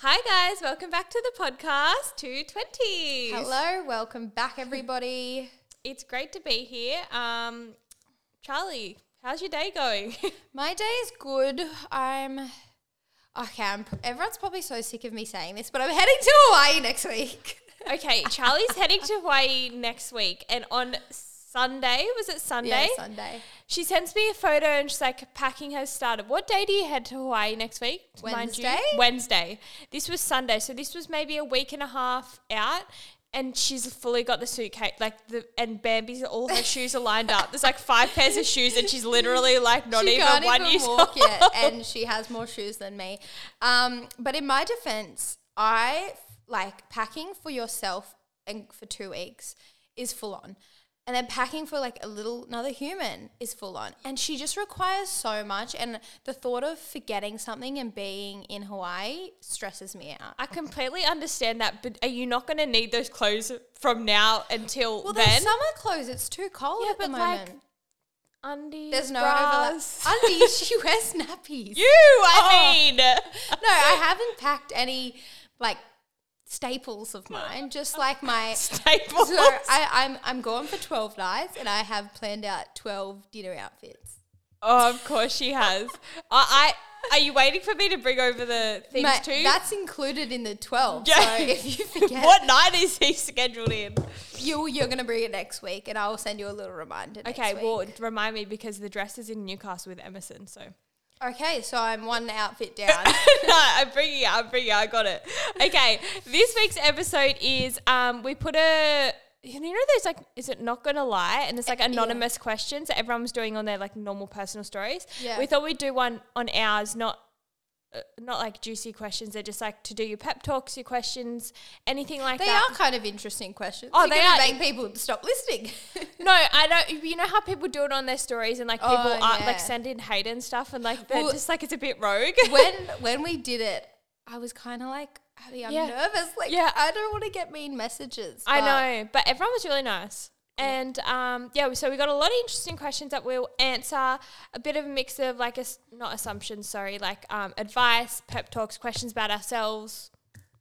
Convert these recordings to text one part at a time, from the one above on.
Hi guys, welcome back to the podcast 220. Hello, welcome back, everybody. It's great to be here. Um, Charli, how's your day going? My day is good. I'm okay. I'm, everyone's probably so sick of me saying this, but I'm heading to Hawaii next week. okay, Charli's heading to Hawaii next week, and on Sunday, was it Sunday? Yeah, Sunday. She sends me a photo and she's like, packing has started. What day do you head to Hawaii next week? Mind you? Wednesday? Wednesday. This was Sunday. So this was maybe a week and a half out. And she's fully got the suitcase, like the and Bambi's all her shoes are lined up. There's like five pairs of shoes, and she's literally like not she even can't one even years walk old. yet, and she has more shoes than me. Um, but in my defense, I like packing for yourself and for two weeks is full on. And then packing for like a little another human is full on. And she just requires so much. And the thought of forgetting something and being in Hawaii stresses me out. I completely understand that, but are you not going to need those clothes from now until Well, then? there's summer clothes. It's too cold Yeah, at the but, like, moment. Undies, there's no overlap. bras. Undies, she wears nappies. You, I Oh. mean. no, I haven't packed any like staples of mine. Just like my Staples. So I, I'm I'm going for twelve nights, and I have planned out twelve dinner outfits. Oh, of course she has. I, I are you waiting for me to bring over the things Mate, too? That's included in the twelve. Yeah. So if you forget, what night is he scheduled in? you you're gonna bring it next week, and I will send you a little reminder. Next Okay, well, remind me because the dress is in Newcastle with Emerson. So okay, so I'm one outfit down. no, I'm bringing it. I'm bringing it. I got it. Okay, this week's episode is um we put a. You know, there's like, is it not gonna lie? And it's like anonymous questions that everyone was doing on their like normal personal stories. Yeah. We thought we'd do one on ours, not uh, not like juicy questions. They're just like to do your pep talks, your questions, anything like They that. They are kind of interesting questions. Oh, You're they are. make people stop listening. No, I don't. You know how people do it on their stories and like people Oh, are yeah. like send in hate and stuff, and like they're Well, just like it's a bit rogue. when when we did it, I was kind of like, Abbey, I'm Yeah. nervous. Like, Yeah. I don't want to get mean messages. I know, but everyone was really nice. And um, yeah, so we got a lot of interesting questions that we'll answer. A bit of a mix of like, as- not assumptions, sorry, like um, advice, pep talks, questions about ourselves,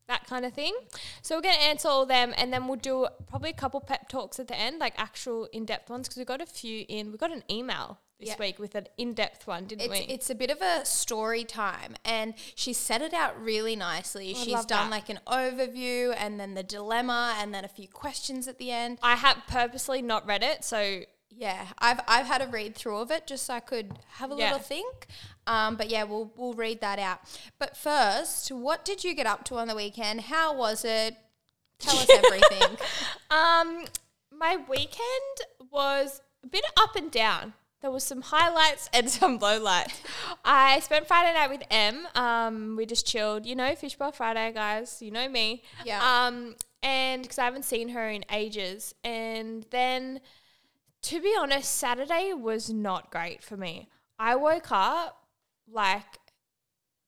that kind of thing. So we're going to answer all of them, and then we'll do probably a couple pep talks at the end, like actual in depth ones, because we got a few in. We got an email this Yeah. week with an in depth one, didn't It's, we? it's a bit of a story time, and she set it out really nicely. Oh, I She's done that. like an overview, and then the dilemma, and then a few questions at the end. I have purposely not read it, so Yeah, I've I've had a read through of it just so I could have a Yeah. little think. Um, but yeah, we'll we'll read that out. But first, what did you get up to on the weekend? How was it? Tell us everything. Um, my weekend was a bit up and down. There was some highlights and some lowlights. I spent Friday night with M. Um, we just chilled. You know, Fishbowl Friday, guys. You know me. Yeah. Um, and because I haven't seen her in ages, and then, to be honest, Saturday was not great for me. I woke up like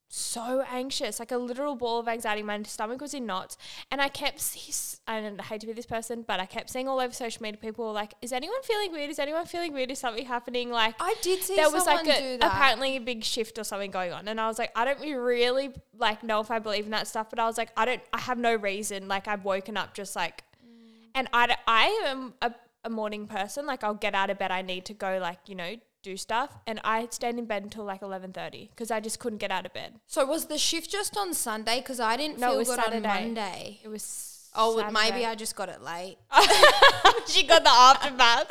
so anxious, like a literal ball of anxiety. My stomach was in knots, and I kept. s- I hate to be this person, but I kept seeing all over social media. People like, "Is anyone feeling weird? Is anyone feeling weird? Is something happening?" Like I did see there was like a, apparently a big shift or something going on, and I was like, I don't really like know if I believe in that stuff, but I was like, I don't. I have no reason. Like I've woken up just like, mm. and I I am a, a morning person. Like I'll get out of bed. I need to go like you know do stuff, and I stayed in bed until like eleven thirty because I just couldn't get out of bed. So was the shift just on Sunday? Because I didn't No, feel good Saturday. on Monday. It was Oh, maybe I just got it late. she got the aftermath.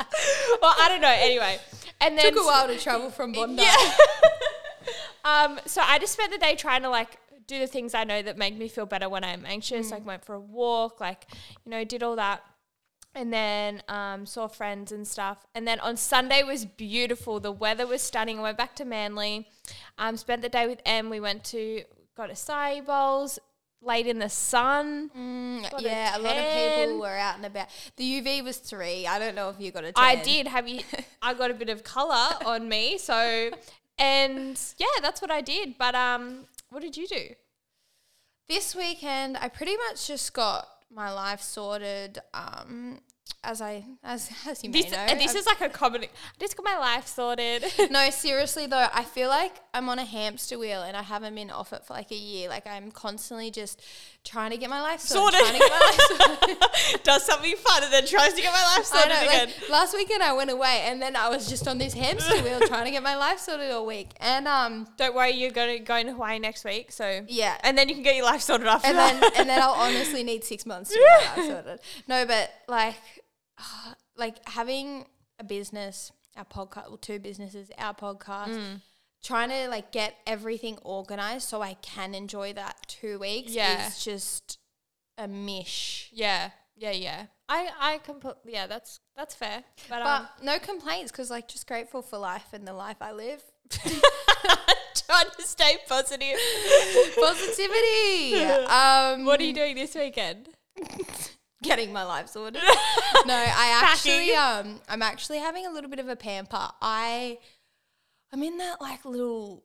well, I don't know. Anyway, and then Took a while to travel from Bondi. Yeah. um. So I just spent the day trying to like do the things I know that make me feel better when I'm anxious. Like went for a walk. Like you know did all that. And then um, saw friends and stuff. And then on Sunday was beautiful. The weather was stunning. I went back to Manly. Um, spent the day with Em. We went to got acai bowls. Laid in the sun. Mm, Got a yeah, a lot of people were out and about. The UV was three. I don't know if you got a 10. I did. Have you? I got a bit of color on me. So, and yeah, that's what I did. But um, what did you do? This weekend, I pretty much just got my life sorted. Um, as I as as you may This, know, this I've- is like a common. I just got my life sorted. no, seriously though, I feel like I'm on a hamster wheel and I haven't been off it for like a year. Like I'm constantly just trying to get my life sorted. Sorted. Trying to get my life sorted. Does something fun and then tries to get my life sorted know, again. like, last weekend I went away and then I was just on this hamster wheel trying to get my life sorted all week. And um Don't worry, you're going to go to Hawaii next week. So yeah. and then you can get your life sorted after and that. then and then I'll honestly need six months to get my life sorted. No, but like like having a business, our podcast, well, two businesses, our podcast, Mm. trying to like get everything organized so I can enjoy that two weeks Yeah. is just a mish. yeah, yeah, yeah. I I completely yeah. That's that's fair. But, But um, no complaints because like just grateful for life and the life I live. trying to stay positive. Positivity. um, what are you doing this weekend? Getting my life sorted. no, I actually um I'm actually having a little bit of a pamper. I I'm in that like little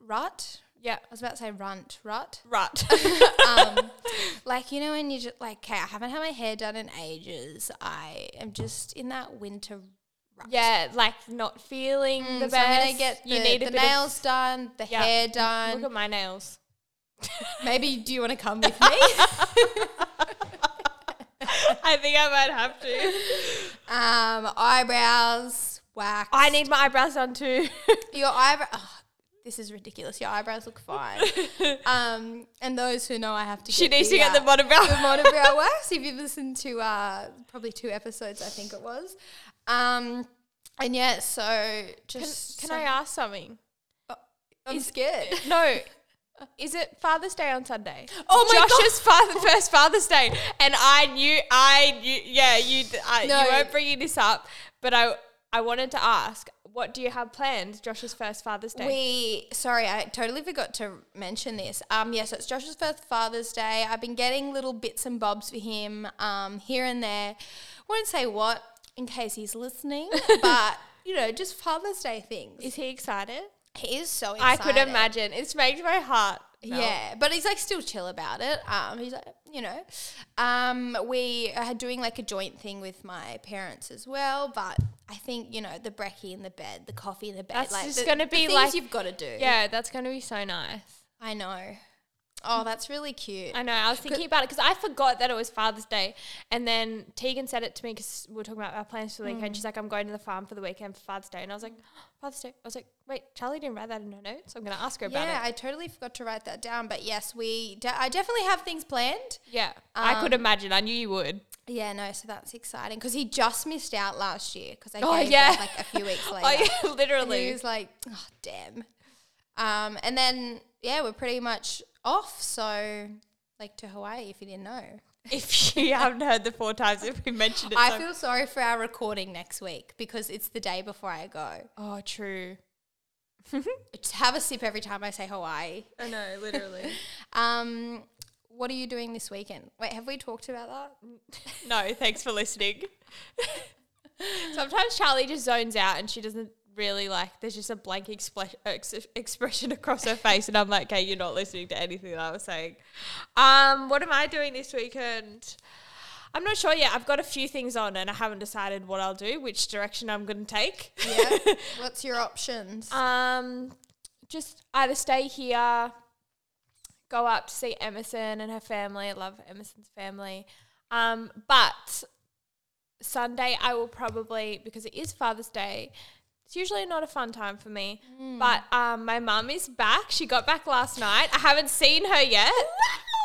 rut. Yeah, I was about to say runt, rut. Rut. Um like you know when you just like okay, I haven't had my hair done in ages. I am just in that winter rut. yeah, like not feeling Mm, the so best. I'm gonna get the, you need the nails done, the Yeah. hair done. look at my nails. Maybe do you want to come with me? I think I might have to. um, eyebrows, wax. I need my eyebrows done too. Your eyebrow. Oh, this is ridiculous. Your eyebrows look fine. um, and those who know, I have to. she needs the, to get the uh, monobrow. the monobrow wax. If you've listened to uh, probably two episodes, I think it was. Um, and yeah, so Can, just can so- I ask something? I'm is- scared. No. Is it Father's Day on Sunday? Oh my Josh's father first Father's Day, and I knew I knew yeah you uh, No. you weren't bringing this up, but I I wanted to ask what do you have planned Josh's first Father's Day? We sorry, I totally forgot to mention this. Um, yes, it's Josh's first Father's Day. I've been getting little bits and bobs for him, um, here and there. Won't say what in case he's listening, but you know, just Father's Day things. Is he excited? He is so I could imagine. It's made my heart. Yeah, but he's like still chill about it. Um, he's like, you know, um, we are doing like a joint thing with my parents as well. But I think you know the brekkie in the bed, the coffee in the bed, That's like just the- gonna be things like- you've got to do. Yeah, that's going to be so nice. I know. Oh, that's really cute. I know. I was thinking about it because I forgot that it was Father's Day, and then Tegan said it to me because we were talking about our plans for the Mm. weekend. She's like, "I'm going to the farm for the weekend for Father's Day," and I was like, "Father's Day." I was like, "Wait, Charli didn't write that in her notes. So I'm going to ask her about it." Yeah. I totally forgot to write that down. But yes, we. De- I definitely have things planned. Yeah, I could Um, imagine. I knew you would. Yeah, no, so that's exciting because he just missed out last year because I Oh, gave yeah. birth, like a few weeks later. Oh yeah, And he was like, oh, damn. Um, and then, yeah, we're pretty much off. So, like to Hawaii, if you didn't know. If you haven't heard the four times if we mentioned it, I so- feel sorry for our recording next week because it's the day before I go. Oh, true. Just have a sip every time I say Hawaii. I know, literally. Um, what are you doing this weekend? Wait, have we talked about that? no, thanks for listening. Sometimes Charli just zones out and she doesn't really like. There's just a blank ex- expression across her face, and I'm like, "Okay, you're not listening to anything that I was saying." Um, what am I doing this weekend? I'm not sure yet. I've got a few things on, and I haven't decided what I'll do, which direction I'm going to take. Yeah. What's your options? Um, just either stay here, go up to see Emerson and her family. I love Emerson's family. Um, but Sunday I will probably because it is Father's Day. It's usually not a fun time for me. But um, my mum is back. She got back last night. I haven't seen her yet.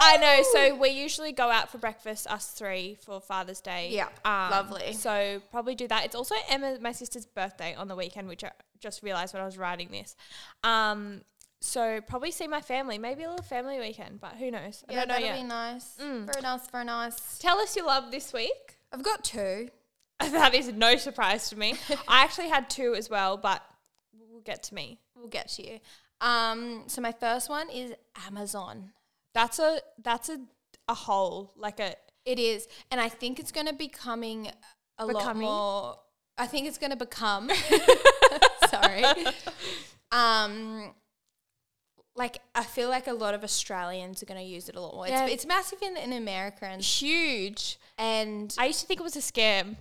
I know. So we usually go out for breakfast, us three, for Father's Day. Yeah, Um, lovely. So probably do that. It's also Emma, my sister's birthday on the weekend, which I just realized when I was writing this. Um, so probably see my family, maybe a little family weekend, but who knows? I yeah, don't know that'll yet. be nice. Mm. Very nice, very nice. Tell us your love this week. I've got two. that is no surprise to me. I actually had two as well, but we'll get to me. We'll get to you. Um, so my first one is Amazon. That's a that's a a whole like a It is, and I think it's going to be coming a lot more. I think it's going to become. sorry. Um, like I feel like a lot of Australians are going to use it a lot more. Yeah. It's, it's massive in, in America and Huge. and I used to think it was a scam.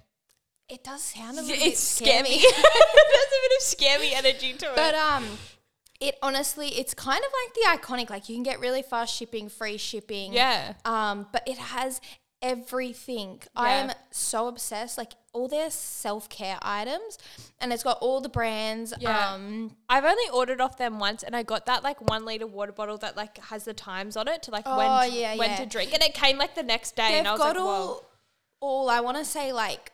It does sound a little bit It's scammy. scammy. There's a bit of scammy energy to it. but it. um, it honestly, it's kind of like the iconic. Like you can get really fast shipping, free shipping. Yeah. Um, but it has everything. I am so obsessed. Like all their self care items, and it's got all the brands. Yeah. Um, I've only ordered off them once, and I got that like one liter water bottle that like has the times on it to like Oh, when yeah, when yeah. to drink, and it came like the next day, they've and I was got like, all, Whoa. all I want to say like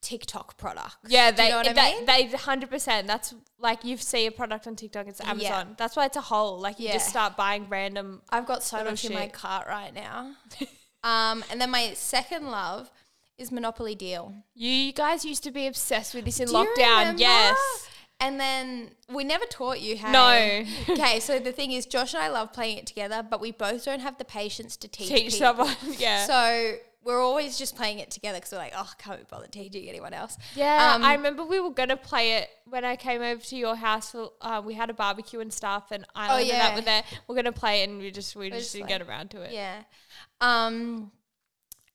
TikTok product. Yeah, Do they you know what I mean? they hundred percent. That's like you see a product on TikTok, it's Amazon. That's why it's a hole. Like you just start buying random. I've got so Little much in my shit. cart right now. um, and then my second love is Monopoly Deal. You guys used to be obsessed with this in Do you lockdown. remember? Yes. And then we never taught you how. No. okay, so the thing is, Josh and I love playing it together, but we both don't have the patience to teach, Teach people. someone. Yeah. So we're always just playing it together because we're like, oh, can't be bothered teaching anyone else. Yeah, Um, I remember we were gonna play it when I came over to your house. Uh, we had a barbecue and stuff, and I Oh, ended yeah. up with there. We're gonna play it, and we just we just, just didn't like- get around to it. Yeah. Um,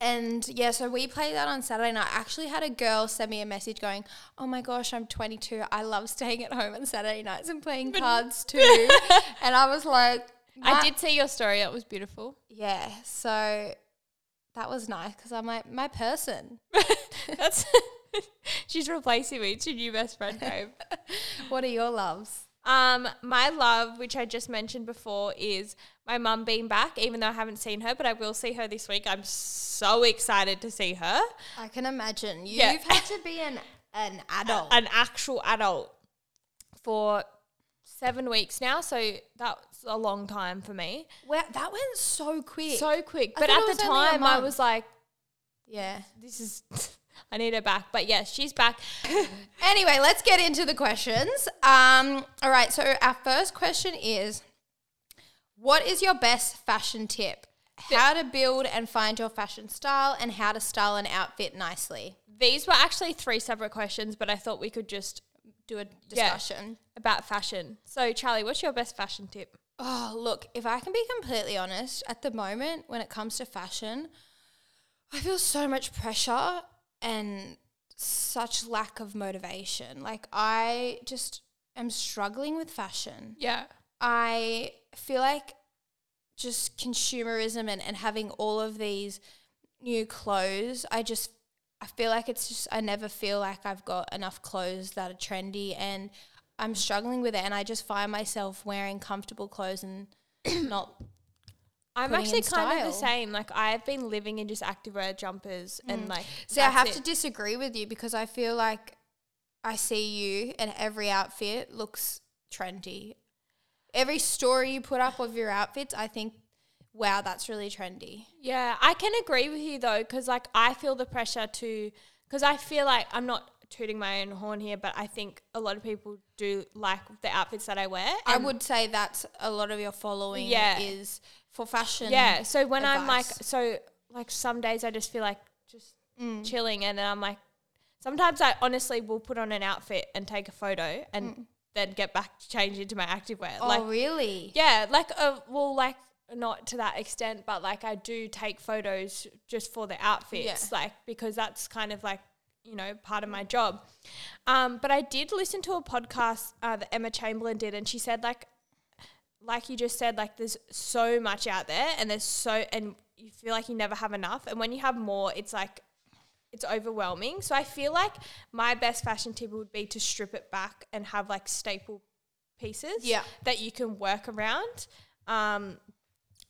and yeah, so we played that on Saturday night. I actually had a girl send me a message going, "Oh my gosh, I'm 22. I love staying at home on Saturday nights and playing cards too." and I was like, I did see your story. It was beautiful. Yeah. So that was nice because I'm like my person. That's she's replacing me. It's your new best friend, babe. What are your loves? Um, my love, which I just mentioned before, is my mum being back. Even though I haven't seen her, but I will see her this week. I'm so excited to see her. I can imagine you've Yeah. had to be an an adult. an actual adult for seven weeks now. So that's a long time for me. Well, that went so quick. So quick. I But at the was only a time, I was like, yeah. this is, I need her back. But yes, she's back. Anyway, let's get into the questions. Um, all right, so our first question is What is your best fashion tip? How to build and find your fashion style, and how to style an outfit nicely. These were actually three separate questions, but I thought we could just Do a Yeah. discussion. about fashion. So, Charli, what's your best fashion tip? Oh, look, if I can be completely honest, at the moment when it comes to fashion, I feel so much pressure and such lack of motivation. Like, I just am struggling with fashion. Yeah. I feel like just consumerism and, and having all of these new clothes, I just I feel like it's just I never feel like I've got enough clothes that are trendy and I'm struggling with it and I just find myself wearing comfortable clothes and not I'm actually in kind of the same. Like, I've been living in just activewear jumpers and mm. like. See, I have it. to disagree with you because I feel like I see you and every outfit looks trendy. Every story you put up of your outfits, I think, wow, that's really trendy. Yeah, I can agree with you though, because like I feel the pressure to, because I feel like I'm not tooting my own horn here, but I think a lot of people do like the outfits that I wear. I would say that's a lot of your following Yeah. is for fashion. Yeah. So when I'm like, so like some days I just feel like just Mm. chilling, and then I'm like, sometimes I honestly will put on an outfit and take a photo and then get back to change into my activewear. Mm. Oh, like, really? yeah, like, uh, well, like not to that extent, but like I do take photos just for the outfits, like because that's kind of like you know part of my job. Um, but I did listen to a podcast uh, that Emma Chamberlain did, and she said like, like you just said, like there's so much out there, and there's so and you feel like you never have enough, and when you have more, it's like it's overwhelming. So I feel like my best fashion tip would be to strip it back and have like staple pieces Yeah. that you can work around. Um,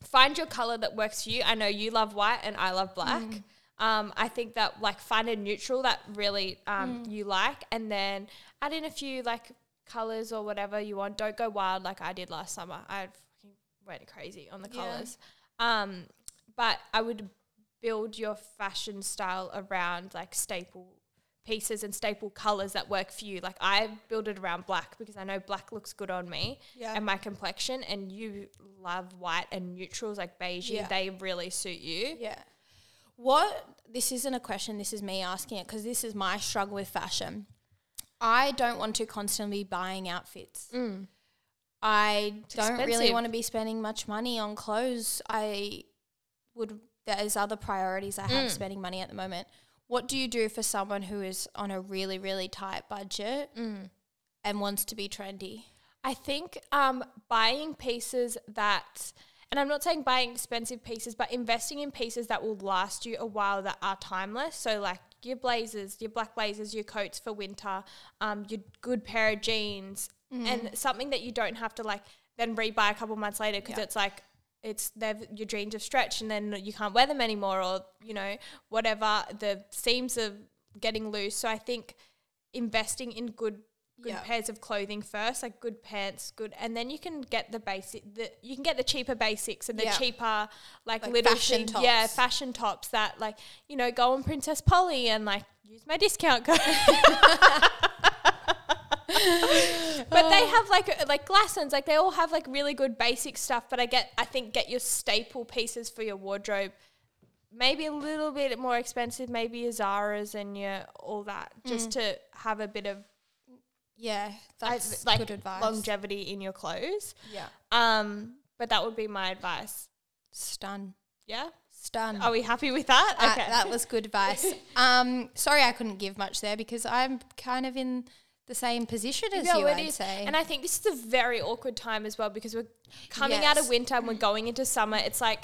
find your color that works for you. I know you love white and I love black. Um, I think that like find a neutral that really um, you like, and then add in a few like colors or whatever you want. Don't go wild like I did last summer. I fucking went crazy on the Yeah. colors. Um, but I would build your fashion style around like staple pieces and staple colors that work for you. Like I build it around black because I know black looks good on me Yeah. and my complexion and you love white and neutrals like beige. Yeah. They really suit you. Yeah. What this isn't a question, this is me asking it because this is my struggle with fashion. I don't want to constantly be buying outfits. Mm. I don't really want to be spending much money on clothes. I would there's other priorities I Mm. have spending money at the moment. What do you do for someone who is on a really really tight budget Mm. and wants to be trendy? I think um, buying pieces that, and I'm not saying buying expensive pieces, but investing in pieces that will last you a while that are timeless. So, like your blazers, your black blazers, your coats for winter, um, your good pair of jeans, and something that you don't have to like then rebuy a couple months later because Yeah. it's like it's they've your jeans have stretched and then you can't wear them anymore or you know whatever the seams are getting loose. So I think investing in good good Yeah. pairs of clothing first, like good pants, good, and then you can get the basic. The you can get the cheaper basics and the Yeah. cheaper like, Like little fashion things- Yeah, fashion tops that like you know go on Princess Polly and like use my discount code. but they have like like Glassons, like they all have like really good basic stuff. But I get, I think, get your staple pieces for your wardrobe. Maybe a little bit more expensive, maybe your Zara's and your all that, just mm. to have a bit of Yeah, that's like good advice. longevity in your clothes. Yeah, Um, but that would be my advice. stun, Yeah. stun. Are we happy with that? Okay, that was good advice. Um, sorry I couldn't give much there because I'm kind of in the same position as you. I'd is. say. And I think this is a very awkward time as well because we're coming out of winter and we're going into summer. It's like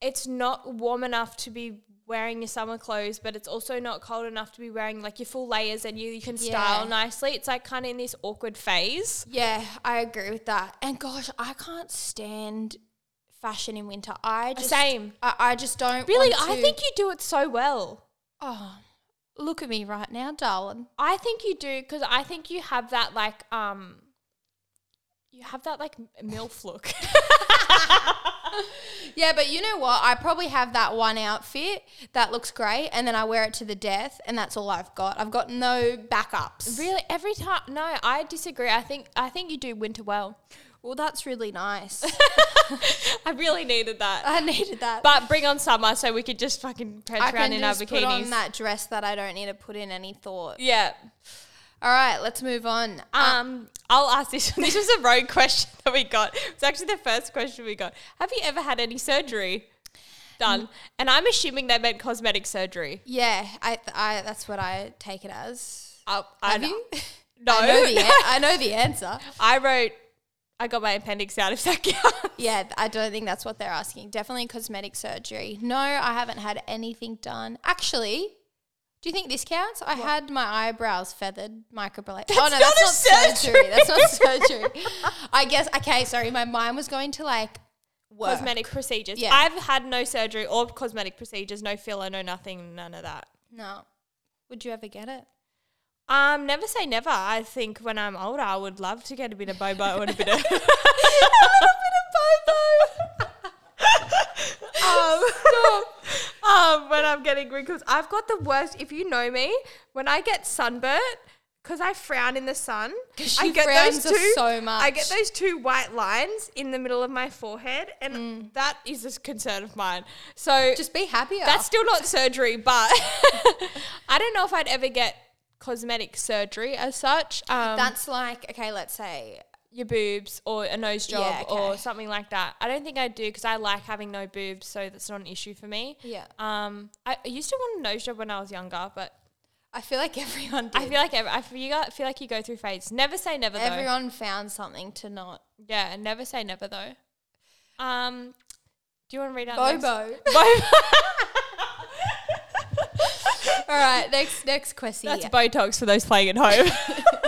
it's not warm enough to be wearing your summer clothes, but it's also not cold enough to be wearing like your full layers and you, you can style Yeah. nicely. It's like kind of in this awkward phase. yeah, I agree with that. And gosh, I can't stand fashion in winter. I just Same. I, I just don't Really, I think you do it so well. Oh, look at me right now, darling. I think you do because I think you have that like um, you have that like milf look. Yeah, but you know what? I probably have that one outfit that looks great, and then I wear it to the death, and that's all I've got. I've got no backups. really, every time? No, I disagree. I think I think you do winter well. Well, that's really nice. I really needed that. I needed that. But bring on summer so we could just fucking prance I around can in our bikinis. put on that dress that I don't need to put in any thought. Yeah. All right, let's move on. Uh, Um, I'll ask this. This was a road question that we got. It's actually the first question we got. Have you ever had any surgery done? And I'm assuming they meant cosmetic surgery. yeah, I, I that's what I take it as. Uh, I Have know- you? No. I know, the, an- I know the answer. I wrote. I got my appendix out if that counts. Yeah, I don't think that's what they're asking. Definitely cosmetic surgery. No, I haven't had anything done. Actually, do you think this counts? I had my eyebrows feathered, microblade. oh no, not that's a not surgery. surgery. That's not surgery. I guess. Okay, sorry. My mind was going to like work. Cosmetic procedures. Yeah. I've had no surgery or cosmetic procedures, no filler, no nothing, none of that. No. Would you ever get it? Um, never say never. I think when I'm older, I would love to get a bit of bobo and a bit of a little bit of bobo. um, um, when I'm getting wrinkles, I've got the worst. If you know me, when I get sunburnt, because I frown in the sun, I get those two. so I get those two white lines in the middle of my forehead, and Mm. that is a concern of mine. So Just be happier. that's still not surgery, but I don't know if I'd ever get cosmetic surgery as such. Um, that's like okay. Let's say your boobs or a nose job Yeah, or something like that. I don't think I do because I like having no boobs, so that's not an issue for me. yeah. Um, I, I used to want a nose job when I was younger, but I feel like everyone. Did. I feel like ev- I feel, you got, feel like you go through phases. Never say never though. everyone found something to not. Yeah, never say never though. Um, do you want to read out? Bobo. Bobo. All right, next next question. That's Botox for those playing at home.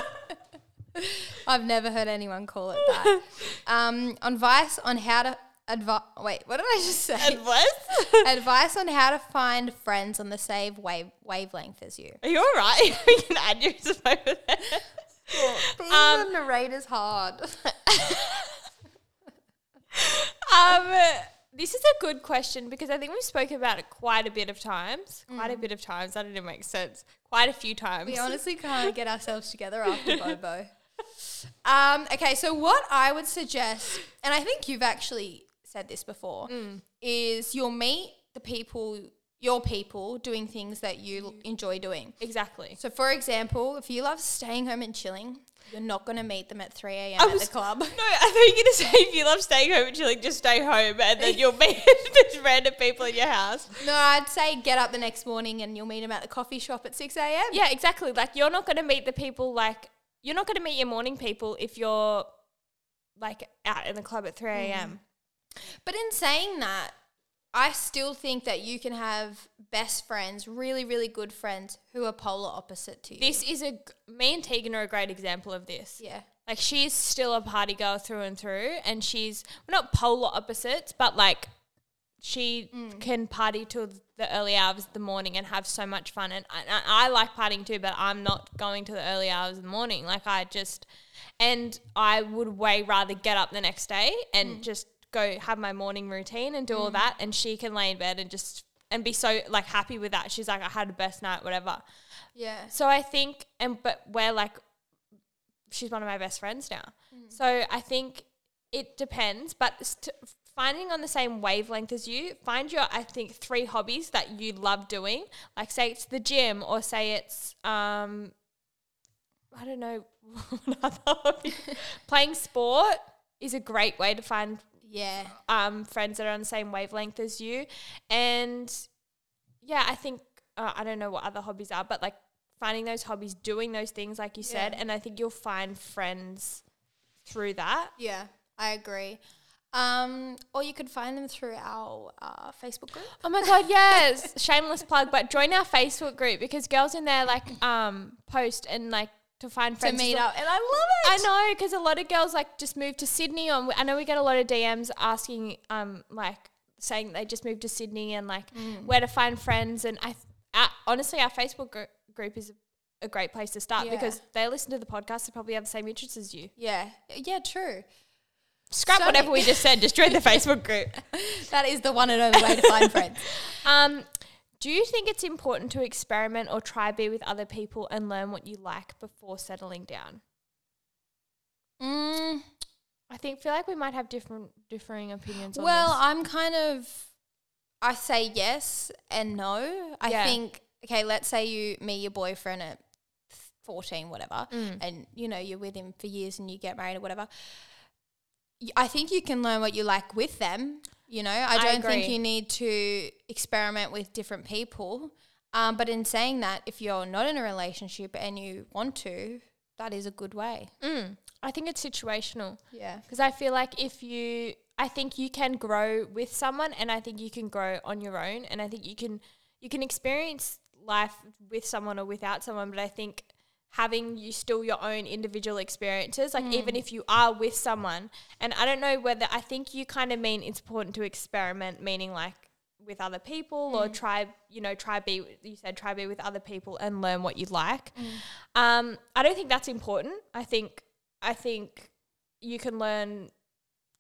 I've never heard anyone call it that. um, advice on how to advise. Wait, what did I just say? Advice? advice on how to find friends on the same wave wavelength as you. Are you all right? we can add yours over there. Being Um, a narrator's hard. Um, this is a good question because I think we've spoken about it quite a bit of times. Quite a bit of times. That didn't make sense. Quite a few times. we honestly can't get ourselves together after Bobo. Um, okay, so what I would suggest, and I think you've actually said this before, is you'll meet the people, your people, doing things that you enjoy doing. exactly. So, for example, if you love staying home and chilling, you're not going to meet them at 3 a.m. At the club. No, I thought you were gonna say if you love staying home and chilling, just stay home, and then you'll meet just random people in your house. No, I'd say get up the next morning and you'll meet them at the coffee shop at 6 a.m. Yeah, exactly. Like you're not gonna meet the people like you're not gonna meet your morning people if you're like out in the club at three a.m. Mm. But in saying that, I still think that you can have best friends, really, really good friends who are polar opposite to you. This is a, me and Tegan are a great example of this. yeah. Like she's still a party girl through and through, and she's we're not polar opposites, but like she mm. can party till the early hours of the morning and have so much fun. And I, I like partying too, but I'm not going to the early hours of the morning. Like I just, and I would way rather get up the next day and mm. just go have my morning routine and do all mm. that. And she can lay in bed and just and be so like happy with that. She's like, I had the best night, whatever. Yeah. So I think, and but we're like, she's one of my best friends now. Mm. So I think it depends, but st- finding on the same wavelength as you, find your, I think, three hobbies that you love doing. Like, say it's the gym, or say it's, um, I don't know, what other? Playing sport is a great way to find Yeah. um, friends that are on the same wavelength as you. And yeah, I think, uh, I don't know what other hobbies are, but like finding those hobbies, doing those things, like you said. And I think you'll find friends through that. Yeah. I agree. Um, or you could find them through our uh, Facebook group. Oh my god, yes! Shameless plug, but join our Facebook group because girls in there like um post and like to find friends To meet up, and I love it. I know because a lot of girls like just moved to Sydney. On I know we get a lot of DMs asking um like saying they just moved to Sydney and like Mm. where to find friends. And I uh, honestly our Facebook gr- group is a, a great place to start Yeah. because they listen to the podcast. They probably have the same interests as you. Yeah. Yeah. True. Scrap So- whatever we just said. Just join the Facebook group. That is the one and only way to find friends. Um, do you think it's important to experiment or try be with other people and learn what you like before settling down? Mm, I think feel like we might have different differing opinions on well. I'm kind of. I say yes and no. I Yeah. think okay. Let's say you meet your boyfriend at fourteen, whatever, Mm. and you know you're with him for years and you get married or whatever. I think you can learn what you like with them. You know, I I don't think you need to experiment with different people. Um, but in saying that, if you're not in a relationship and you want to, that is a good way. Mm. I think it's situational Yeah. because I feel like if you, I think you can grow with someone, and I think you can grow on your own, and I think you can you can experience life with someone or without someone. But I think having you still your own individual experiences, like hmm. even if you are with someone, and I don't know whether I think you kind of mean it's important to experiment, meaning like with other people or hmm. try you know try be you said try be with other people and learn what you like. Hmm. Um i don't think that's important. I think i think you can learn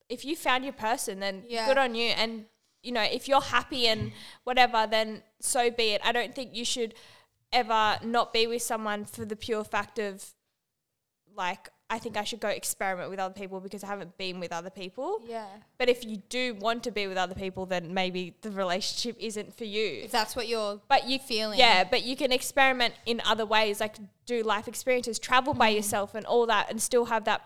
if you found your person then Yeah. good on you. And you know if you're happy and whatever then so be it. I don't think you should ever not be with someone for the pure fact of like i think i should go experiment with other people because i haven't been with other people Yeah. but if you do want to be with other people, then maybe the relationship isn't for you. If that's what you're But you feeling. yeah, but you can experiment in other ways, like do life experiences, travel Mm. by yourself, and all that, and still have that,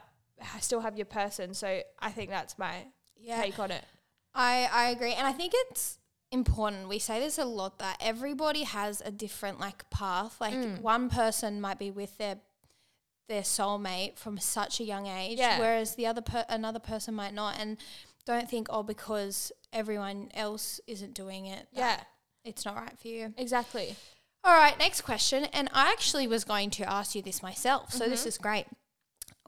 still have your person. So I think that's my Yeah. take on it. I, I agree. And I think it's important. We say this a lot that everybody has a different like path. Like Mm. one person might be with their their soulmate from such a young age, Yeah. whereas the other per- another person might not. And don't think oh because everyone else isn't doing it, that Yeah, it's not right for you. exactly. All right, next question. And I actually was going to ask you this myself, so Mm-hmm. this is great.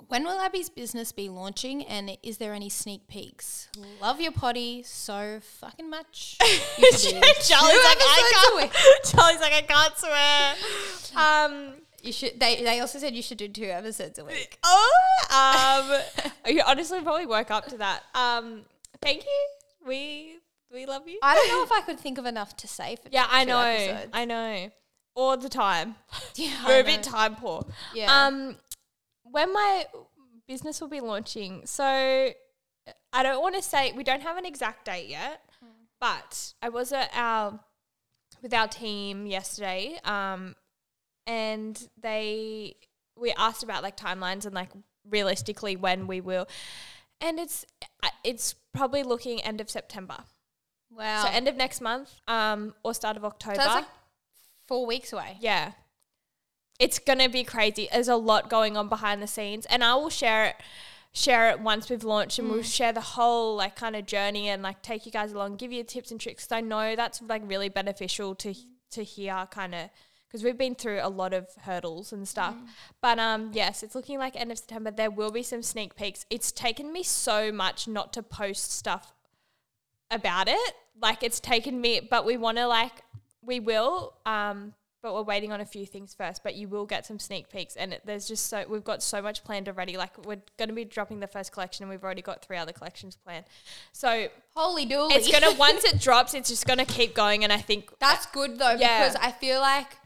When will Abbey's business be launching and is there any sneak peeks? Love your potty so fucking much. You should do Charli's like, I can't. Charli's like, I can't swear. Um. You should they, they also said you should do two episodes a week. Oh, um, you honestly probably work up to that. Um, thank you. We we love you. I don't know if I could think of enough to say for yeah, I know. episodes. I know. All the time. yeah, We're a know. bit time poor. Yeah. Um, when my business will be launching, so I don't want to say we don't have an exact date yet, but I was at our with our team yesterday, um, and they we asked about like timelines and like realistically when we will, and it's it's probably looking end of September. Wow. So end of next month, um, or start of October. So that's like four weeks away. yeah, it's gonna be crazy. There's a lot going on behind the scenes, and I will share it. Share it once we've launched, and we'll share the whole like kind of journey and like take you guys along, give you tips and tricks I know that's like really beneficial to to hear, kind of because we've been through a lot of hurdles and stuff. But um, yes, it's looking like end of September. There will be some sneak peeks. It's taken me so much not to post stuff about it. Like it's taken me, but we want to like we will. Um, but we're waiting on a few things first. But you will get some sneak peeks, and it, there's just so we've got so much planned already. Like we're going to be dropping the first collection, and we've already got three other collections planned. So Holy dooly. it's gonna once it drops, it's just gonna keep going. And I think That's good though Yeah. because I feel like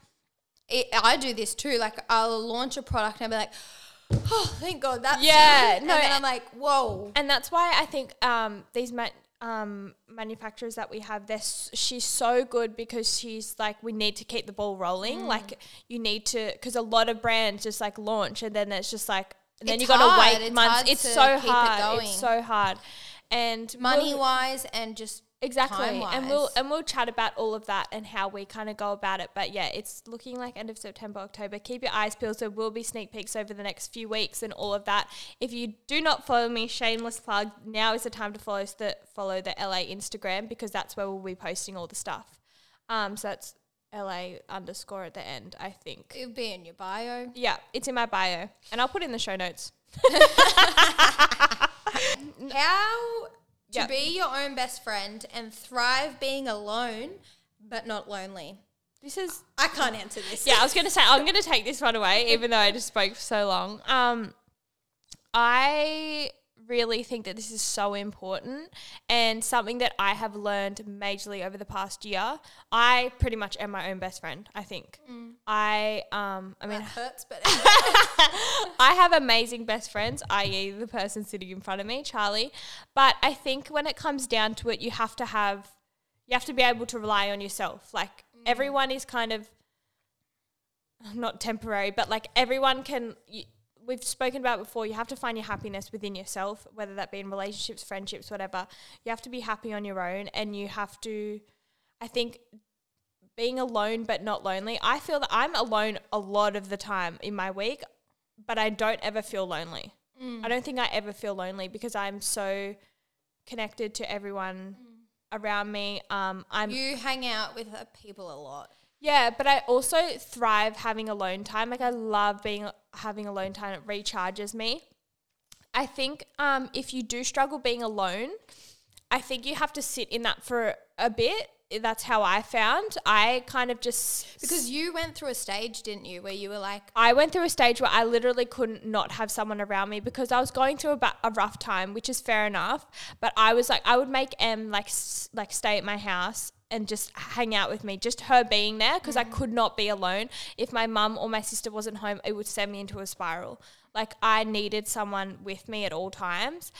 it, I do this too. Like I'll launch a product and I'll be like, oh, thank God that's Yeah, and no, then I'm like, whoa. and that's why I think um, these ma- um, manufacturers that we have, they're she's so good because she's like, we need to keep the ball rolling. Mm. Like you need to, because a lot of brands just like launch and then it's just like, and then It's you got to wait It's months. hard it's so keep it hard. It's so hard. And money wise, and just Exactly, and we'll and we'll chat about all of that and how we kind of go about it. But yeah, it's looking like end of September, October. Keep your eyes peeled. There will be sneak peeks over the next few weeks and all of that. If you do not follow me, shameless plug. Now is the time to follow the follow the Elaai Instagram because that's where we'll be posting all the stuff. Um, so that's Elaai underscore at the end. I think. it'll be in your bio. Yeah, it's in my bio, and I'll put it in the show notes. How to Yeah. be your own best friend and thrive being alone but not lonely. This is I can't answer this. yeah, I was gonna say I'm gonna take this one away, even though I just spoke for so long. Um, I really think that this is so important and something that I have learned majorly over the past year. I pretty much am my own best friend. I think I um I mean that hurts, but I have amazing best friends, i.e., the person sitting in front of me, Charli. But I think when it comes down to it, you have to have, you have to be able to rely on yourself. Like everyone is kind of not temporary, but like everyone can. You, we've spoken about before. You have to find your happiness within yourself, whether that be in relationships, friendships, whatever. You have to be happy on your own, and you have to. I think being alone but not lonely. I feel that I'm alone a lot of the time in my week, but I don't ever feel lonely. I don't think I ever feel lonely because I'm so connected to everyone around me. Um, I'm you hang out with uh, people a lot. Yeah, but I also thrive having alone time. Like I love being having alone time. It recharges me. I think um, if you do struggle being alone, I think you have to sit in that for a bit. That's how I found. I kind of just Because you went through a stage, didn't you, where you were like, I went through a stage where I literally couldn't not have someone around me because I was going through a, a rough time, which is fair enough. But I was like, I would make M like s- like stay at my house and just hang out with me, just her being there because I mm. could not be alone. If my mum or my sister wasn't home, it would send me into a spiral. Like I needed someone with me at all times.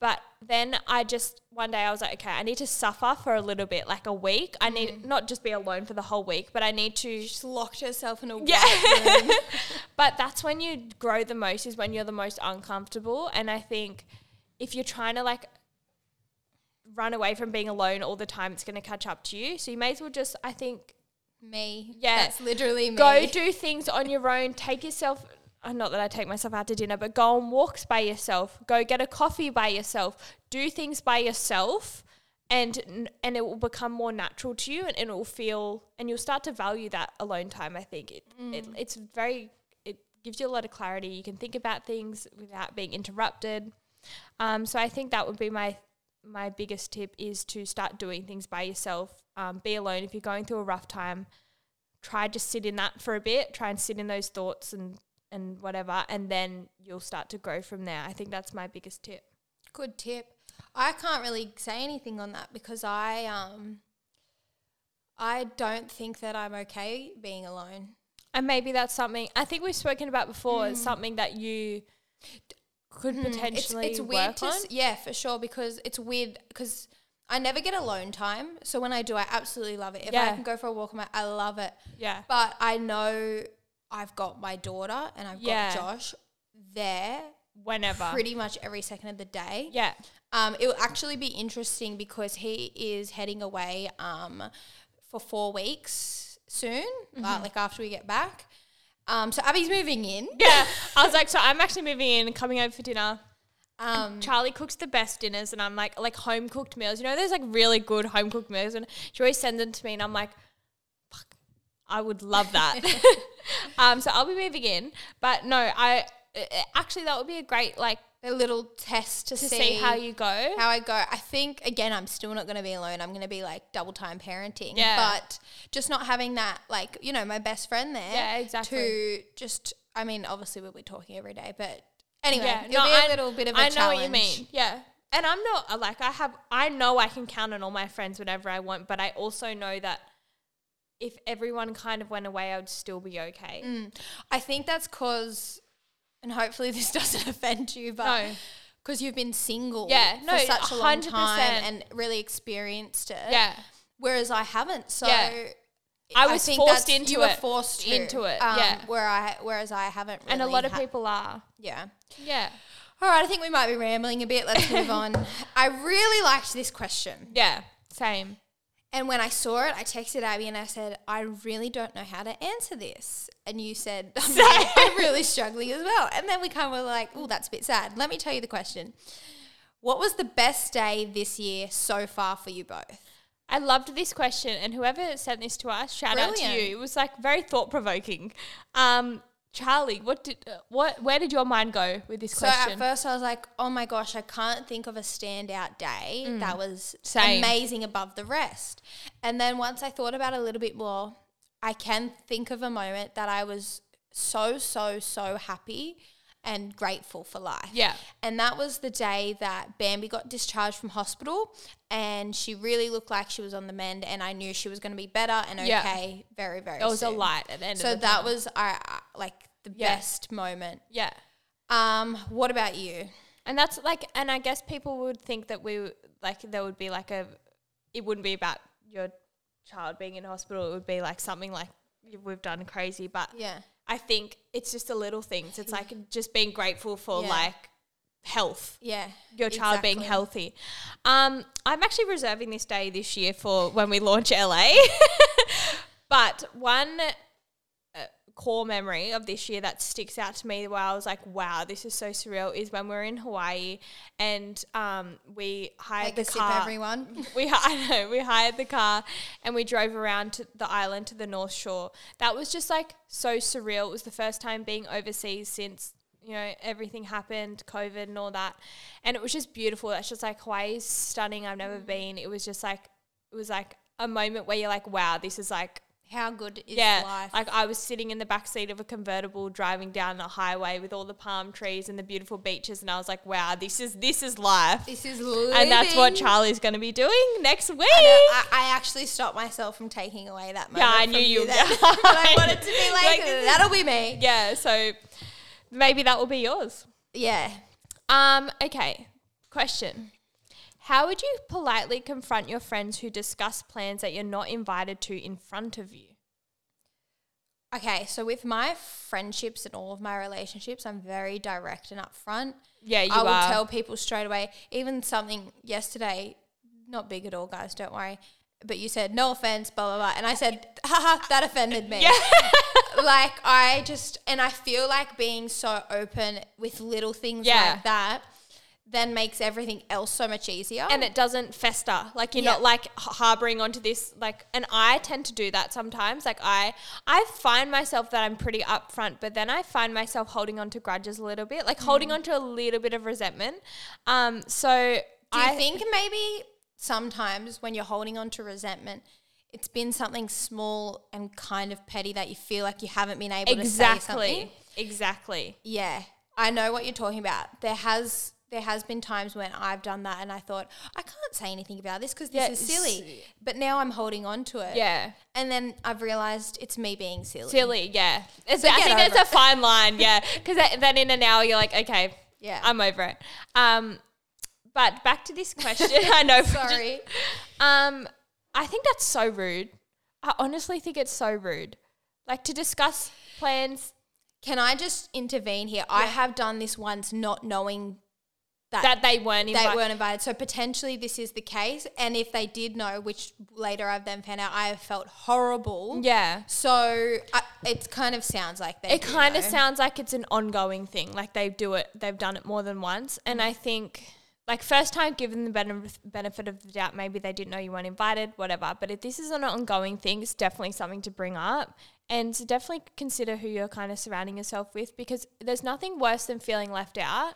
But then I just one day I was like, okay, I need to suffer for a little bit, like a week. I need mm. not just be alone for the whole week, but I need to just locked herself in a yeah. room. but that's when you grow the most is when you're the most uncomfortable. And I think if you're trying to like run away from being alone all the time, it's going to catch up to you. So you may as well just, I think, me. Yeah. That's literally me. go do things on your own. Take yourself. uh, Not that I take myself out to dinner, but go on walks by yourself. Go get a coffee by yourself. Do things by yourself, and and it will become more natural to you, and, and it will feel, and you'll start to value that alone time. I think it, it it's very it gives you a lot of clarity. You can think about things without being interrupted. Um, so I think that would be my my biggest tip is to start doing things by yourself. Um, be alone if you're going through a rough time. Try to sit in that for a bit. Try and sit in those thoughts and and whatever, and then you'll start to grow from there. I think that's my biggest tip. Good tip. I can't really say anything on that because I um I don't think that I'm okay being alone. And maybe that's something I think we've spoken about before. It's something that you could It's potentially it's weird work to s- yeah, for sure because it's weird because I never get alone time. So when I do, I absolutely love it. If I can go for a walk, like, I love it. Yeah. But I know I've got my daughter and I've Yeah. got Josh there Whenever. pretty much every second of the day. yeah. Um, it will actually be interesting because he is heading away um, for four weeks soon, Mm-hmm. uh, like after we get back. Um, so Abbey's moving in. Yeah. I was like, so I'm actually moving in, coming over for dinner. Um, Charli cooks the best dinners, and I'm like, like home cooked meals. You know, there's like really good home cooked meals, and she always sends them to me, and I'm like, fuck, I would love that. um, so I'll be moving in, but no, I uh, actually that would be a great like a little test to, to see, how you go. how I go. I think again, I'm still not going to be alone. I'm going to be like double time parenting. Yeah. But just not having that, like you know, my best friend there. Yeah, exactly. To just, I mean, obviously we'll be talking every day, but anyway, yeah, it'll be a I- little bit of a I know challenge. what you mean. Yeah. And I'm not uh, like I have I know I can count on all my friends whenever I want, but I also know that if everyone kind of went away, I would still be okay. Mm. I think that's because, and hopefully this doesn't offend you, but No. because you've been single Yeah, no, for such a long 100%. time and really experienced it. Yeah. Whereas I haven't. So Yeah. I was think forced into you were it. forced to, Into it, um, yeah. Where I, whereas I haven't. Really And a lot of ha- people are. Yeah. Yeah. All right. I think we might be rambling a bit. Let's move on. I really liked this question, Yeah. Same. And when I saw it, I texted Abbey and I said, "I really don't know how to answer this." And you said, "I'm, really, I'm really struggling as well." And then we kind of were like, "Oh, that's a bit sad." Let me tell you the question. What was the best day this year so far for you both? I loved this question, and whoever sent this to us, shout out to you. It was like very thought provoking. Um, Charli, what did uh, what? Where did your mind go with this So question? So at first I was like, oh my gosh, I can't think of a standout day that was Mm. Same. amazing above the rest. And then once I thought about it a little bit more, I can think of a moment that I was so, so, so happy and grateful for life. Yeah. And that was the day that Bambi got discharged from hospital and she really looked like she was on the mend and I knew she was going to be better and Yeah. okay very, very It was a light at the end So of the that was I I- like the Yeah. best moment. yeah. Um, what about you? And that's like, and I guess people would think that we like there would be like a, it wouldn't be about your child being in hospital. It would be like something like we've done crazy. But Yeah. I think it's just the little things. It's like just being grateful for Yeah. like health. Yeah. Your child being healthy. Um, I'm actually reserving this day this year for when we launch Elaai. but one core memory of this year that sticks out to me where I was like, wow, this is so surreal is when we were in Hawaii and um, we hired Take the car. everyone. We I know we hired the car and we drove around to the island to the North Shore. That was just like so surreal. It was the first time being overseas since you know everything happened, COVID and all that, and it was just beautiful. That's just like Hawaii's stunning. I've never been. It was just like it was like a moment where you're like, wow, this is like How good is yeah, life? like I was sitting in the back seat of a convertible driving down the highway with all the palm trees and the beautiful beaches, and I was like, wow, this is this is life. this is living. And that's what Charli's going to be doing next week. I, I actually stopped myself from taking away that moment. Yeah, I knew you- but I wanted to be like, Like, that'll be me. yeah, so maybe that will be yours. Yeah. Um, okay. Question. How would you politely confront your friends who discuss plans that you're not invited to in front of you? Okay, so with my friendships and all of my relationships, I'm very direct and upfront. Yeah, you are. I will are. tell people straight away. Even something yesterday, not big at all, guys. Don't worry. But you said no offense, blah blah blah, and I said, haha, that offended me. Yeah. like I just, and I feel like being so open with little things Yeah. like that, then makes everything else so much easier. and it doesn't fester. Like you're Yeah. not like harboring onto this like and I tend to do that sometimes. Like I I find myself that I'm pretty upfront, but then I find myself holding on to grudges a little bit, like holding on to a little bit of resentment. Um so Do you I think maybe sometimes when you're holding on to resentment, it's been something small and kind of petty that you feel like you haven't been able to say something? Exactly. Exactly. Yeah, I know what you're talking about. There has there has been times when I've done that and I thought I can't say anything about this because this Yeah, is silly. But now I'm holding on to it. Yeah. And then I've realized it's me being silly. Silly, yeah. It's, So I think there's it. a fine line, yeah. Because then in an hour you're like, okay, Yeah. I'm over it. Um, but back to this question. I know. just- Sorry. um, I think that's so rude. I honestly think it's so rude. Like to discuss plans Can I just intervene here? I have done this once, not knowing that, that they weren't they invited. weren't invited. So potentially this is the case. And if they did know, which later I've then found out, I have felt horrible. Yeah. So I, it kind of sounds like they. It kind of sounds like it's an ongoing thing. Like they do it, they've done it more than once. And I think, like, first time given the benef- benefit of the doubt, maybe they didn't know you weren't invited, whatever. But if this is an ongoing thing, it's definitely something to bring up and to definitely consider who you're kind of surrounding yourself with because there's nothing worse than feeling left out.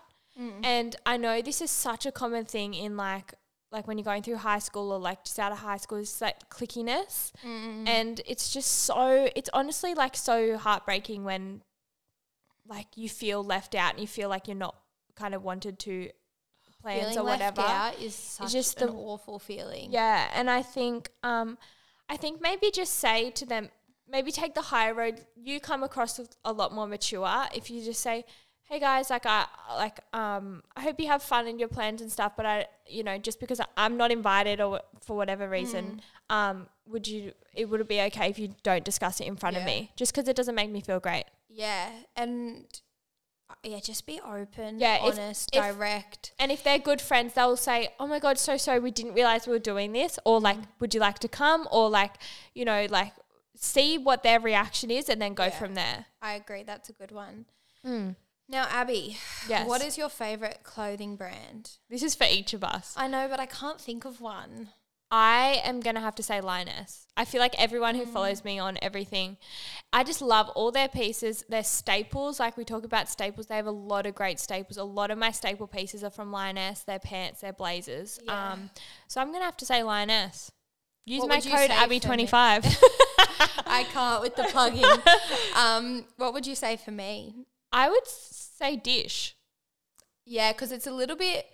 And I know this is such a common thing in like, like when you're going through high school or like just out of high school, it's like clickiness. And it's just so, it's honestly like so heartbreaking when like you feel left out and you feel like you're not kind of wanted to plans Feeling or left whatever. out is such just an the- awful feeling. Yeah, and I think um I think maybe just say to them maybe take the higher road. You come across a lot more mature if you just say, "Hey guys, like I like um I hope you have fun in your plans and stuff, but I you know, just because I'm not invited or for whatever reason, um would you it would be okay if you don't discuss it in front of me just because it doesn't make me feel great." Yeah, and uh, yeah, just be open, Yeah, honest, if- direct. And if they're good friends, they'll say, "Oh my god, so sorry, we didn't realize we were doing this," or like, "Would you like to come?" or like, you know, like see what their reaction is and then go Yeah. from there. I agree. That's a good one. Now, Abbey, Yes. what is your favorite clothing brand? This is for each of us. I know, but I can't think of one. I am gonna have to say Lioness. I feel like everyone who follows me on everything, I just love all their pieces. Their staples, like we talk about staples, they have a lot of great staples. A lot of my staple pieces are from Lioness. Their pants, their blazers. Yeah. Um, so I'm gonna have to say Lioness. Use What my would you code say Abbey for me? twenty five. I can't with the plugging. um, what would you say for me? I would say Dissh. Yeah, because it's a little bit.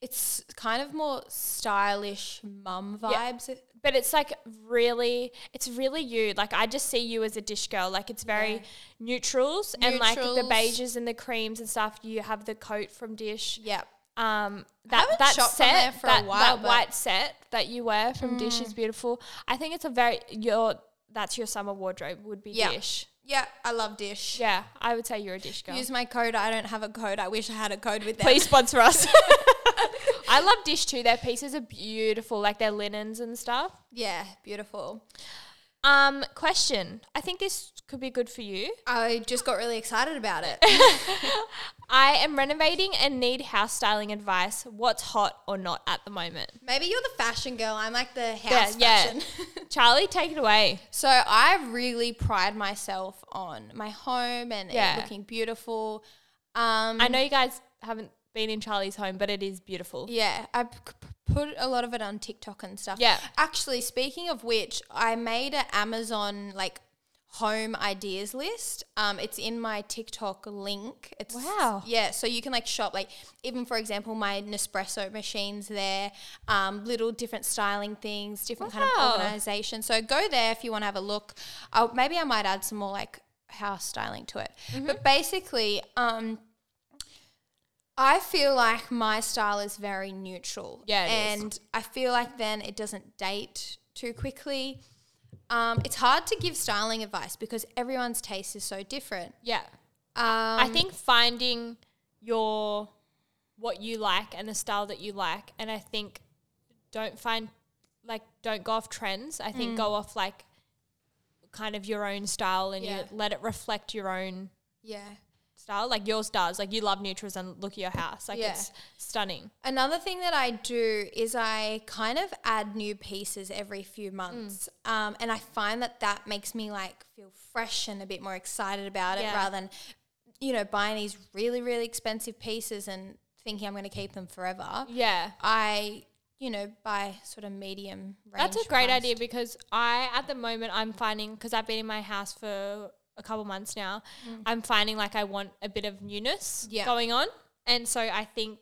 It's kind of more stylish mum Yeah. vibes. But it's like really, it's really you. Like I just see you as a Dissh girl. Like it's very Yeah. neutrals, and like the beiges and the creams and stuff. You have the coat from Dissh. Yeah. Um, that that set, there for a that, while, that Mm. white set that you wear from Dissh is beautiful. I think it's a very your that's your summer wardrobe would be Yeah. Dissh. Yeah, I love Dissh. Yeah, I would say you're a Dissh girl. Use my code. I don't have a code. I wish I had a code with them. Please sponsor us. I love Dissh too. Their pieces are beautiful, like their linens and stuff. Yeah, beautiful. Um, question. I think this could be good for you. I just got really excited about it. I am renovating and need house styling advice. What's hot or not at the moment? Maybe you're the fashion girl. I'm like the house yeah. fashion. Charli, take it away. so I really pride myself on my home and Yeah. it looking beautiful. Um, I know you guys haven't been in Charli's home, but it is beautiful. Yeah, I put a lot of it on TikTok and stuff. Yeah. Actually, speaking of which, I made an Amazon like home ideas list. Um, it's in my TikTok link. It's Wow. Yeah, so you can like shop like even for example my Nespresso machines there, um, little different styling things, different kind of organization. So go there if you want to have a look. I'll, maybe I might add some more like house styling to it. Mm-hmm. But basically, um, I feel like my style is very neutral. Yeah, it is. and I feel like then it doesn't date too quickly. Um, it's hard to give styling advice because everyone's taste is so different. Yeah. Um, I think finding your what you like and the style that you like, and I think don't find like don't go off trends. I think go off like kind of your own style and Yeah. you let it reflect your own yeah. Style. Like yours does. Like you love neutrals and look at your house. Like Yeah. it's stunning. Another thing that I do is I kind of add new pieces every few months, um, and I find that that makes me like feel fresh and a bit more excited about it Yeah. rather than you know buying these really really expensive pieces and thinking I'm going to keep them forever. Yeah. I you know buy sort of medium. That's a great priced. idea because I, at the moment, I'm finding because I've been in my house for a couple months now, I'm finding like I want a bit of newness Mm. Yeah. going on, and so I think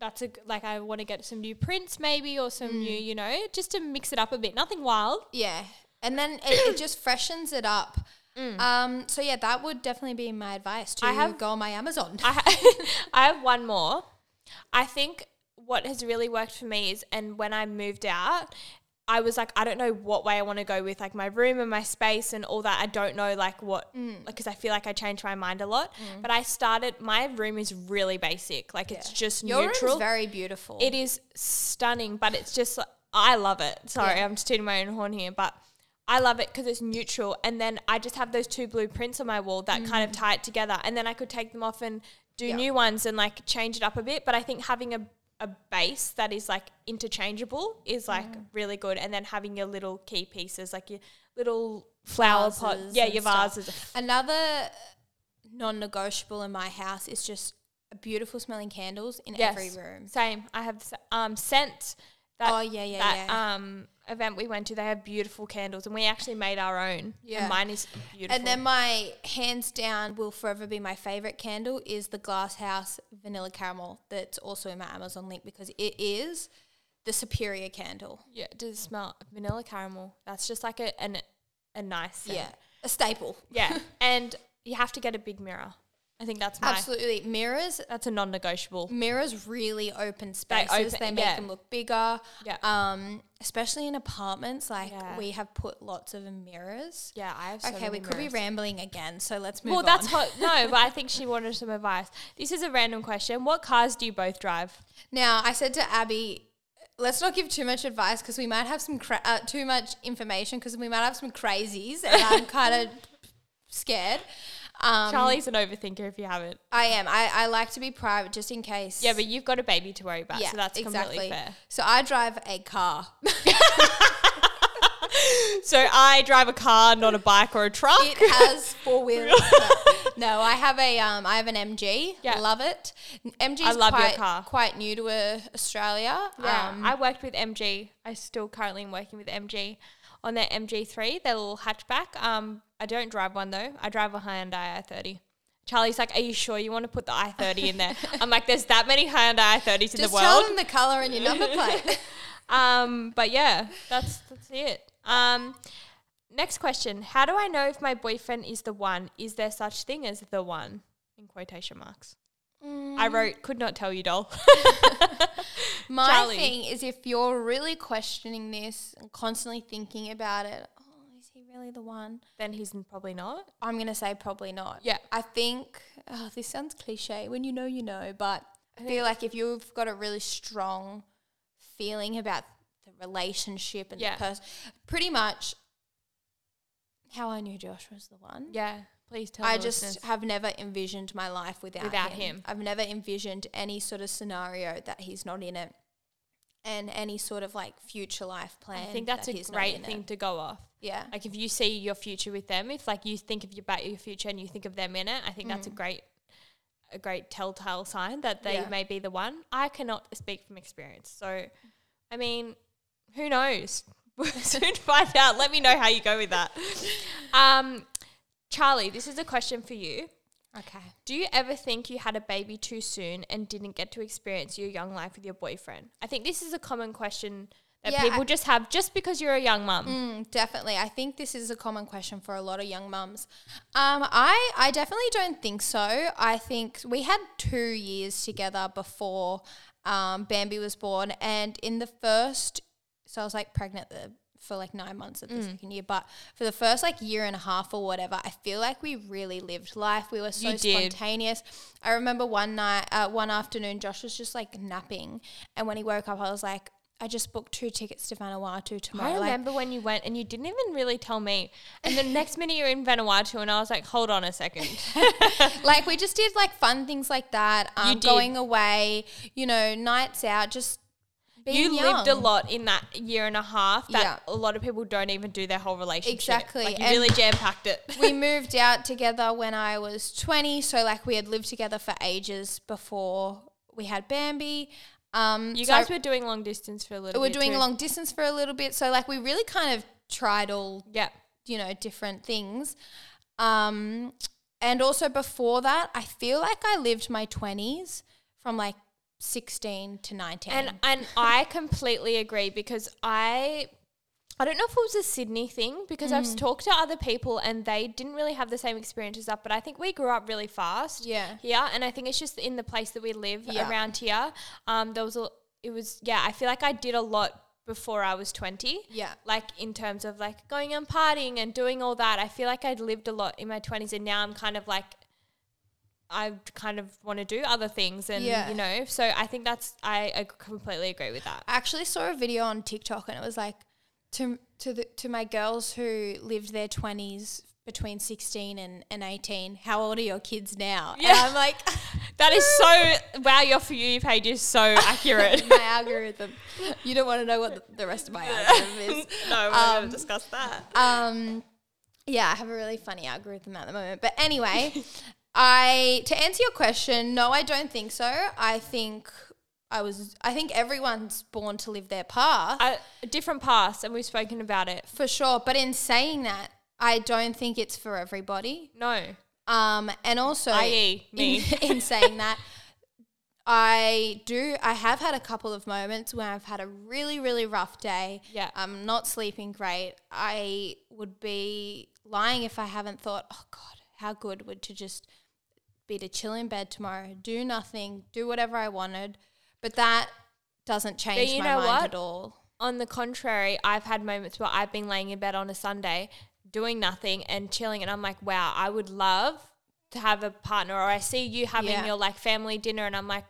that's a like I want to get some new prints maybe or some Mm. new, you know, just to mix it up a bit. Nothing wild. Yeah, and then it, it just freshens it up. Um, so yeah, that would definitely be my advice to Mm. I have- go on my Amazon. I ha- I have one more. I think what has really worked for me is, and when I moved out, I was like, I don't know what way I want to go with like my room and my space and all that. I don't know like what, Mm. because I feel like I change my mind a lot. But I started, my room is really basic. Like it's just Your neutral. room's very beautiful. It is stunning, but it's just like, I love it. Sorry, Yeah. I'm just tooting my own horn here, but I love it because it's neutral. And then I just have those two blueprints on my wall that kind of tie it together. And then I could take them off and do Mm. Yeah. new ones and like change it up a bit. But I think having a a base that is like interchangeable is like Mm. really good, and then having your little key pieces, like your little flower pot, Vases yeah, your stuff. vases. Another non-negotiable in my house is just beautiful smelling candles in Yes. every room. Same. I have um scent. That, Oh, yeah, yeah, that yeah. um event we went to. They have beautiful candles, and we actually made our own. Yeah. and mine is beautiful. And then my hands down will forever be my favorite candle is the Glasshouse Vanilla Caramel. That's also in my Amazon link because it is the superior candle. yeah, it does smell vanilla caramel? That's just like a an, a nice scent. Yeah, a staple. yeah. and you have to get a big mirror. I think that's my Absolutely, mirrors. that's a non-negotiable. Mirrors really open spaces. They, open- they make yeah. them look bigger. Yeah. Um, especially in apartments, like Yeah. we have put lots of mirrors. Yeah, I have. So okay, we could be rambling again, so let's move Well, on. that's hot. No, but I think she wanted some advice. This is a random question. What cars do you both drive? Now, I said to Abbey, let's not give too much advice because we might have some cra- uh, too much information because we might have some crazies, and I'm kind of scared. Um, Charli's an overthinker. If you haven't. I am. I, I like to be private just in case. Yeah, but you've got a baby to worry about, yeah, so that's completely fair. So I drive a car. So I drive a car, not a bike or a truck. It has four wheels. no, I have a um, I have an MG. Yeah. love it. MG I is love your quite, car. quite new to uh, Australia. Yeah, Um, I worked with MG. I still currently am working with MG on their MG3, their little hatchback. Um, I don't drive one though. I drive a Hyundai i30. Charli's like, "Are you sure you want to put the i30 in there?" I'm like, "There's that many Hyundai i30s in the world." just tell world." them the color and your number plate. Um, but yeah, that's that's it. Um, next question: How do I know if my boyfriend is the one? Is there such thing as the one? In quotation marks. Mm. I wrote, "Could not tell you, doll." My Charli. thing is if you're really questioning this and constantly thinking about it, really the one? then he's probably not. I'm going to say probably not. Yeah. I think, oh, this sounds cliche. When you know, you know. But I feel like if you've got a really strong feeling about the relationship and Yeah. the person, pretty much how I knew Josh was the one. Yeah, please tell. Me. I just listeners. have never envisioned my life without, Without him. him. I've never envisioned any sort of scenario that he's not in it, and any sort of like future life plan. I think that's that a great thing It. to go off. Yeah, Like if you see your future with them, if like you think of your, about your future and you think of them in it, I think that's a great a great telltale sign that they Mm. Yeah. may be the one. I cannot speak from experience. So I mean, who knows? We'll soon find out. Let me know how you go with that. Um Charli, this is a question for you. Okay. Do you ever think you had a baby too soon and didn't get to experience your young life with your boyfriend? I think this is a common question that Yeah, people I- just have just because you're a young mum. Mm, definitely. I think this is a common question for a lot of young mums. Um, I, I definitely don't think so. I think we had two years together before um, Bambi was born. And in the first, so I was like pregnant the, for like nine months of the second year. But for the first like year and a half or whatever, I feel like we really lived life. We were so spontaneous. I remember one night, uh, one afternoon, Josh was just like napping. And when he woke up, I was like, I just booked two tickets to Vanuatu tomorrow. I Like, remember when you went and you didn't even really tell me. And the next minute you're in Vanuatu and I was like, hold on a second. like we just did like fun things like that. Um, going away, you know, nights out, just you lived a lot in that year and a half that Yeah. a lot of people don't even do their whole relationship. Exactly, Like you and- really jam packed it. we moved out together when I was 20. So, like, we had lived together for ages before we had Bambi. Um, you so guys were doing long distance for a little we're bit. doing too. long distance for a little bit. So, like, we really kind of tried all, Yeah. you know, different things. Um, and also before that, I feel like I lived my 20s from like 16 to 19. And and I completely agree because I I don't know if it was a Sydney thing because Mm. I've talked to other people and they didn't really have the same experience as us, but I think we grew up really fast. Yeah. Yeah, And I think it's just in the place that we live Yeah. around here. Um there was a it was yeah, I feel like I did a lot before I was 20. Yeah. Like in terms of like going and partying and doing all that. I feel like I'd lived a lot in my 20s and now I'm kind of like I kind of want to do other things and Yeah. you know. So I think that's I, I completely agree with that. I actually saw a video on TikTok and it was like to to the to my girls who lived their twenties between sixteen and, and eighteen, how old are your kids now? And Yeah. I'm like That is so wow, your for you page is so accurate. my algorithm. You don't want to know what the, rest of my algorithm is. no, we're Um, gonna discuss that. Um, yeah, I have a really funny algorithm at the moment. But anyway, I to answer your question, no, I don't think so. I think I was. I think everyone's born to live their path A different paths, and we've spoken about it. for sure. But in saying that, I don't think it's for everybody. No, Um, and also, i.e., me. in, in saying that, I do. I have had a couple of moments where I've had a really, really rough day. Yeah. I'm not sleeping great. I would be lying if I haven't thought, oh God, how good would to just be to chill in bed tomorrow, do nothing, do whatever I wanted. But that doesn't change my mind what? at all. On the contrary, I've had moments where I've been laying in bed on a Sunday doing nothing and chilling, and I'm like, wow, I would love to have a partner. Or I see you having Yeah. your like family dinner, and I'm like,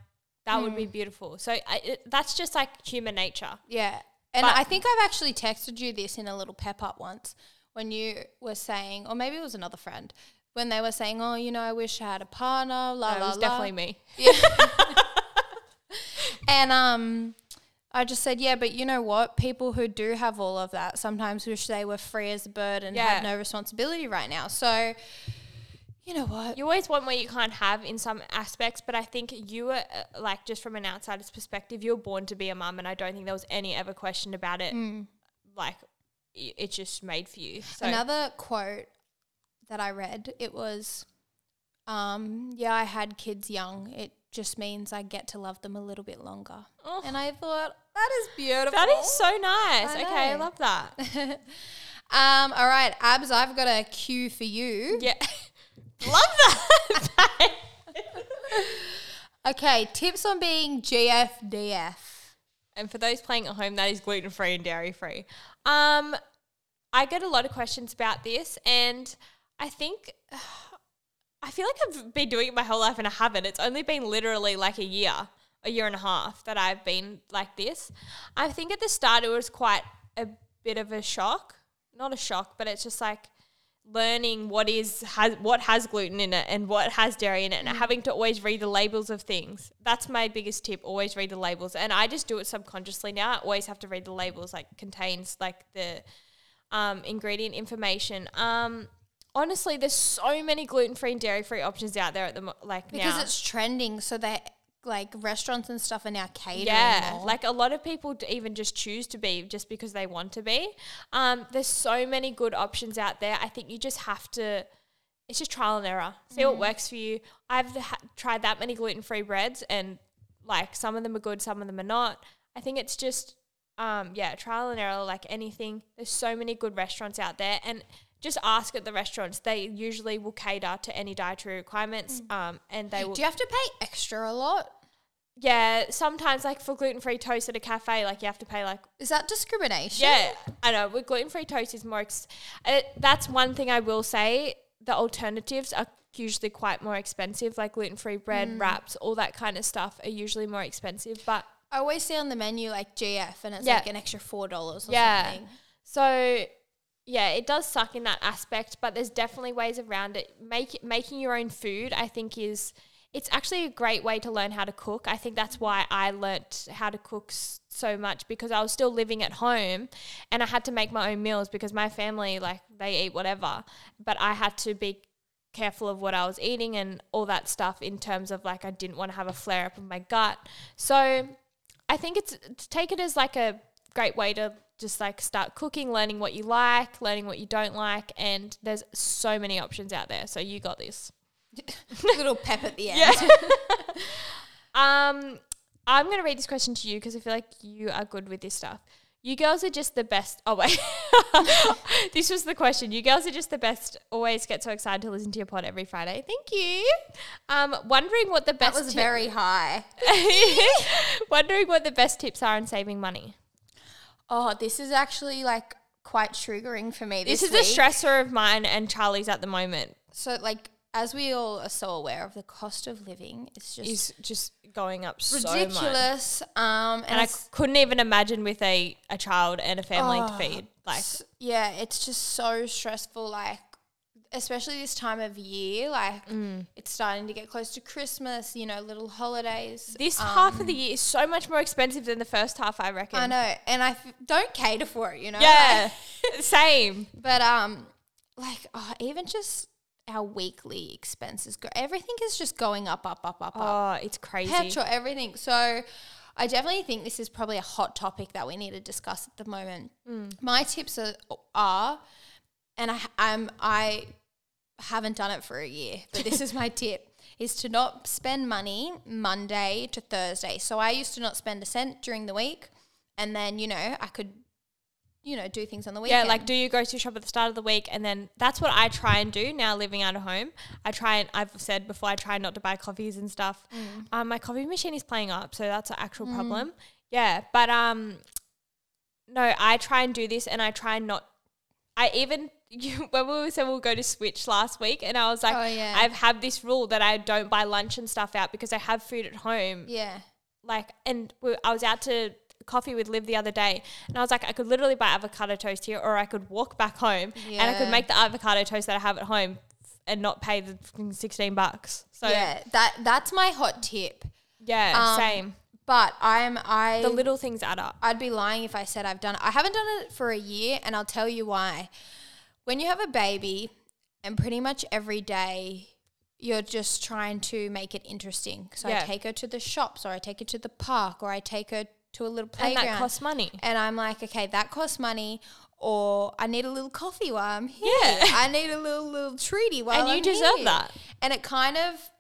that would be hmm. beautiful. So I, it, that's just like human nature. Yeah. And But- I think I've actually texted you this in a little pep up once when you were saying, or maybe it was another friend, when they were saying, oh, you know, I wish I had a partner, la, No, la, it was la. definitely me. Yeah. And um, I just said, yeah, but you know what? People who do have all of that sometimes wish they were free as a bird and Yeah. had no responsibility right now. So, you know what? You always want what you can't have in some aspects, but I think you were uh, like just from an outsider's perspective, you were born to be a mum, and I don't think there was any ever question about it. Like i- it's just made for you. So Another quote that I read, it was, um, yeah, I had kids young. It just means I get to love them a little bit longer. Oh. And I thought, that is beautiful. that is so nice. I okay, I love that. Um, all right, Abs, I've got a cue for you. yeah, love that. Okay, tips on being GFDF. and for those playing at home, that is gluten free and dairy free. Um, I get a lot of questions about this, and I think. I feel like I've been doing it my whole life and I haven't. It's only been literally like a year, a year and a half that I've been like this. I think at the start it was quite a bit of a shock. Not a shock, but it's just like learning what is has what has gluten in it and what has dairy in it and having to always read the labels of things. That's my biggest tip, always read the labels. And I just do it subconsciously now. I always have to read the labels like contains like the um, ingredient information. Um, honestly, there's so many gluten free and dairy free options out there at the mo- like Because now. it's trending, so that like restaurants and stuff are now catering. yeah, more. like a lot of people even just choose to be just because they want to be. Um, there's so many good options out there. I think you just have to. It's just trial and error. See what works for you. I've ha- tried that many gluten free breads, and like some of them are good, some of them are not. I think it's just, um, yeah, trial and error. Like anything, there's so many good restaurants out there, and just ask at the restaurants. They usually will cater to any dietary requirements, um, and they will. Do you have to pay extra a lot? Yeah, sometimes like for gluten free toast at a cafe, like you have to pay like Is that discrimination? yeah, I know. With gluten free toast is more. Ex- uh, that's one thing I will say. The alternatives are usually quite more expensive, like gluten free bread, wraps, all that kind of stuff are usually more expensive. But I always see on the menu like GF and it's Yeah. like an extra four dollars or Yeah. something. So yeah, it does suck in that aspect, but there's definitely ways around it. Make making your own food, I think, is it's actually a great way to learn how to cook. I think that's why I learnt how to cook so much because I was still living at home and I had to make my own meals because my family like they eat whatever, but I had to be careful of what I was eating and all that stuff in terms of like I didn't want to have a flare up of my gut. So I think it's take it as like a great way to just like start cooking, learning what you like, learning what you don't like, and there's so many options out there. So you got this. Little pep at the end. Yeah. um, I'm gonna read this question to you because I feel like you are good with this stuff. You girls are just the best. Oh wait, this was the question. You girls are just the best. Always get so excited to listen to your pod every Friday. Thank you. Um, wondering what the That best was tip- very high. wondering what the best tips are on saving money. Oh, this is actually like quite triggering for me. This, This, is a stressor of mine and Charli's at the moment. So, like, as we all are so aware of, the cost of living is just Is just going up so ridiculous. Um, and, And I couldn't even imagine with a, a child and a family to Oh, feed. Like, yeah, it's just so stressful. Like, especially this time of year, like Mm. it's starting to get close to Christmas. You know, little holidays. this Um, half of the year is so much more expensive than the first half, I reckon. I know, and I f- don't cater for it. You know. Yeah, Like- same. but um, like oh, even just our weekly expenses go. Everything is just going up, up, up, up, up. Oh, it's crazy. petrol, everything. So I definitely think this is probably a hot topic that we need to discuss at the moment. Mm. My tips are, are and I I'm I haven't done it for a year, but this is my tip is to not spend money Monday to Thursday. So I used to not spend a cent during the week and then, you know, I could you know, do things on the weekend. Yeah, like do your grocery shop at the start of the week, and then that's what I try and do now living out of home. I try and I've said before I try not to buy coffees and stuff. Mm. Um, my coffee machine is playing up, so that's an actual problem. Yeah, but um, no, I try and do this, and I try and not. I even you, when we said we'll go to Switch last week, and I was like, Oh, yeah. I've had this rule that I don't buy lunch and stuff out because I have food at home yeah. like and we, I was out to coffee with Liv the other day and I was like I could literally buy avocado toast here or I could walk back home and I could make the avocado toast that I have at home and not pay the 16 bucks. So yeah, yeah, that that's my hot tip. Yeah, um, same. But I'm I The little things add up. I'd be lying if I said I've done it. I haven't done it for a year, and I'll tell you why. When you have a baby, and pretty much every day you're just trying to make it interesting. So Yeah. I take her to the shops, or I take her to the park, or I take her to a little playground. And that costs money. And I'm like, okay, that costs money. Or I need a little coffee while I'm here. Yeah. I need a little little treaty while And you I'm deserve here. that. And it kind of,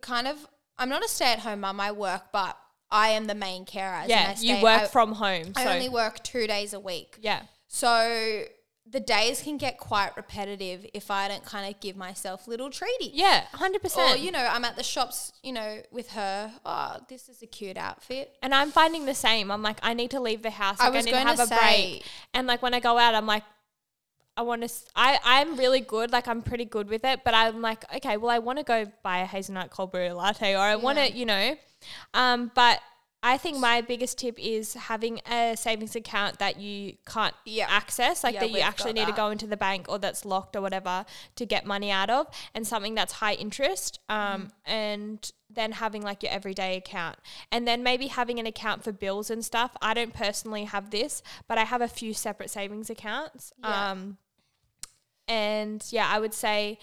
kind of. I'm not a stay-at-home mum. I work, but I am the main carer. Yeah, I you work I- from home. I so only work two days a week. yeah. So the days can get quite repetitive if I don't kind of give myself little treaties. Yeah, 100%. Or, you know, I'm at the shops, you know, with her. Oh, this is a cute outfit. And I'm finding the same. I'm like, I need to leave the house. I Like, I, was need to gonna have a say- break. And like when I go out, I'm like, I want to. I I'm really good. Like I'm pretty good with it. But I'm like, okay, well, I want to go buy a hazelnut cold brew latte, or I want to, you know. Um, but I think my biggest tip is having a savings account that you can't Yeah. access, like Yeah, that you actually need to go into the bank or that's locked or whatever to get money out of, and something that's high interest. Um, Mm-hmm. and then having like your everyday account, and then maybe having an account for bills and stuff. I don't personally have this, but I have a few separate savings accounts. Yeah. Um, and yeah, I would say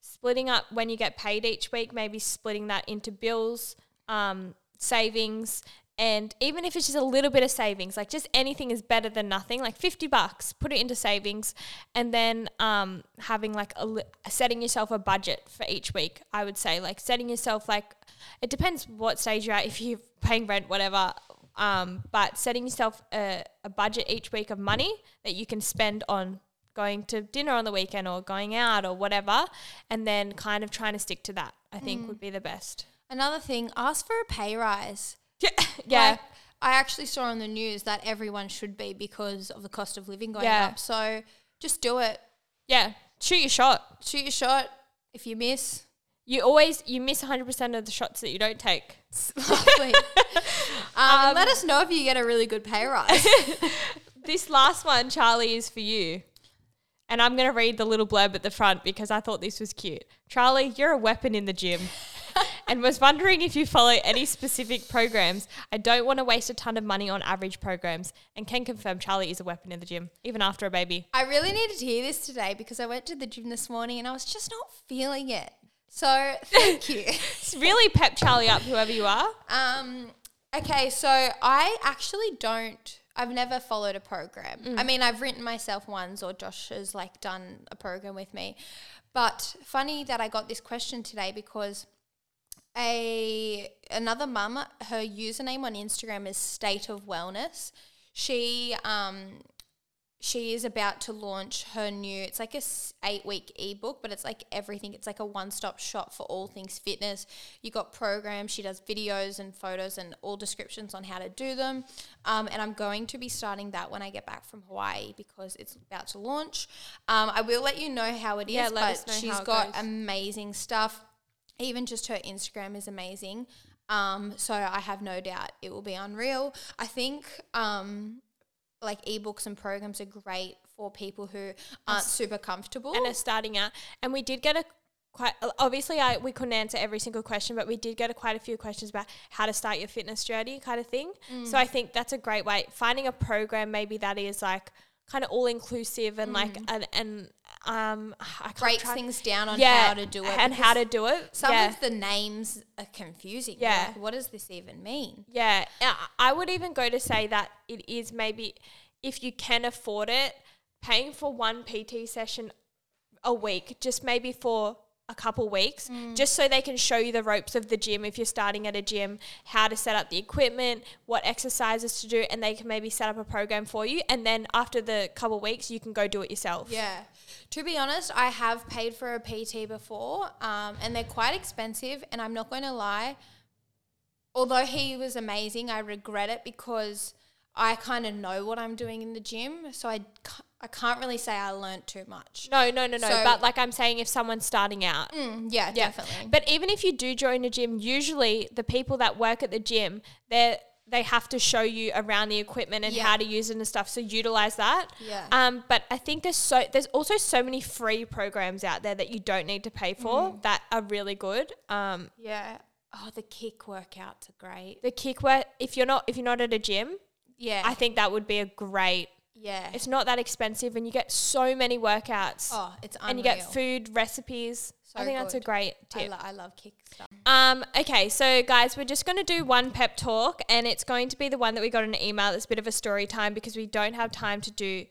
splitting up when you get paid each week, maybe splitting that into bills, um, savings, and even if it's just a little bit of savings, like just anything is better than nothing. Like fifty bucks, put it into savings, and then um, having like a li- setting yourself a budget for each week. I would say like setting yourself like it depends what stage you're at. If you're paying rent, whatever. Um, but setting yourself a, a budget each week of money that you can spend on going to dinner on the weekend or going out or whatever, and then kind of trying to stick to that, I think would be the best. Another thing, ask for a pay rise. Yeah. Yeah. Like, I actually saw on the news that everyone should be because of the cost of living going Yeah. up. So just do it. yeah. Shoot your shot. Shoot your shot. If you miss, You always you miss 100% of the shots that you don't take. lovely. um, let us know if you get a really good pay rise. This last one, Charli, is for you. And I'm going to read the little blurb at the front because I thought this was cute. Charli, you're a weapon in the gym. And was wondering if you follow any specific programs. I don't want to waste a ton of money on average programs and can confirm Charli is a weapon in the gym, even after a baby. I really needed to hear this today because I went to the gym this morning and I was just not feeling it. So thank you. It's really pep Charli up, whoever you are. Um, okay, so I actually don't. I've never followed a program. I mean, I've written myself ones, or Josh has like done a program with me. But funny that I got this question today because a another mum, her username on Instagram is State of Wellness. She um she is about to launch her new it's like a eight week ebook but it's like everything it's like a one-stop shop for all things fitness you got programs she does videos and photos and all descriptions on how to do them um, and i'm going to be starting that when i get back from hawaii because it's about to launch um, i will let you know how it is Yeah, let but us know she's how it got goes. amazing stuff even just her instagram is amazing um, so i have no doubt it will be unreal i think um, like ebooks and programs are great for people who aren't super comfortable. and are starting out. And we did get a quite obviously I we couldn't answer every single question, but we did get a, quite a few questions about how to start your fitness journey kind of thing. Mm. So I think that's a great way. Finding a program maybe that is like kind of all inclusive and like and and um I can't Mm. breaks things down on yeah how to do it and how to do it. some yeah. of the names are confusing. Yeah. like, what does this even mean? Yeah, I would even go to say that it is maybe if you can afford it, paying for one PT session a week, just maybe for a couple weeks, Mm. just so they can show you the ropes of the gym if you're starting at a gym, how to set up the equipment, what exercises to do, and they can maybe set up a program for you. And then after the couple weeks, you can go do it yourself. Yeah. To be honest, I have paid for a PT before, um, and they're quite expensive. And I'm not going to lie, although he was amazing, I regret it because I kind of know what I'm doing in the gym. So I, I can't really say I learnt too much. No, no, no, no. So- but like I'm saying, if someone's starting out, Mm, yeah, Yeah. definitely. But even if you do join a gym, usually the people that work at the gym, they they have to show you around the equipment and Yeah. how to use it and stuff. So utilize that. Yeah. Um, but I think there's so there's also so many free programs out there that you don't need to pay for Mm. that are really good. Um, yeah. Oh, the KIC workouts are great. the KIC work if you're not if you're not at a gym, Yeah. I think that would be a great. yeah. It's not that expensive, and you get so many workouts, oh, it's unreal. and you get food recipes. I So think that's a good. great I, tip. lo- I love KIC stuff. Um, okay, so guys, we're just going to do one pep talk, and it's going to be the one that we got in an email. It's a bit of a story time because we don't have time to do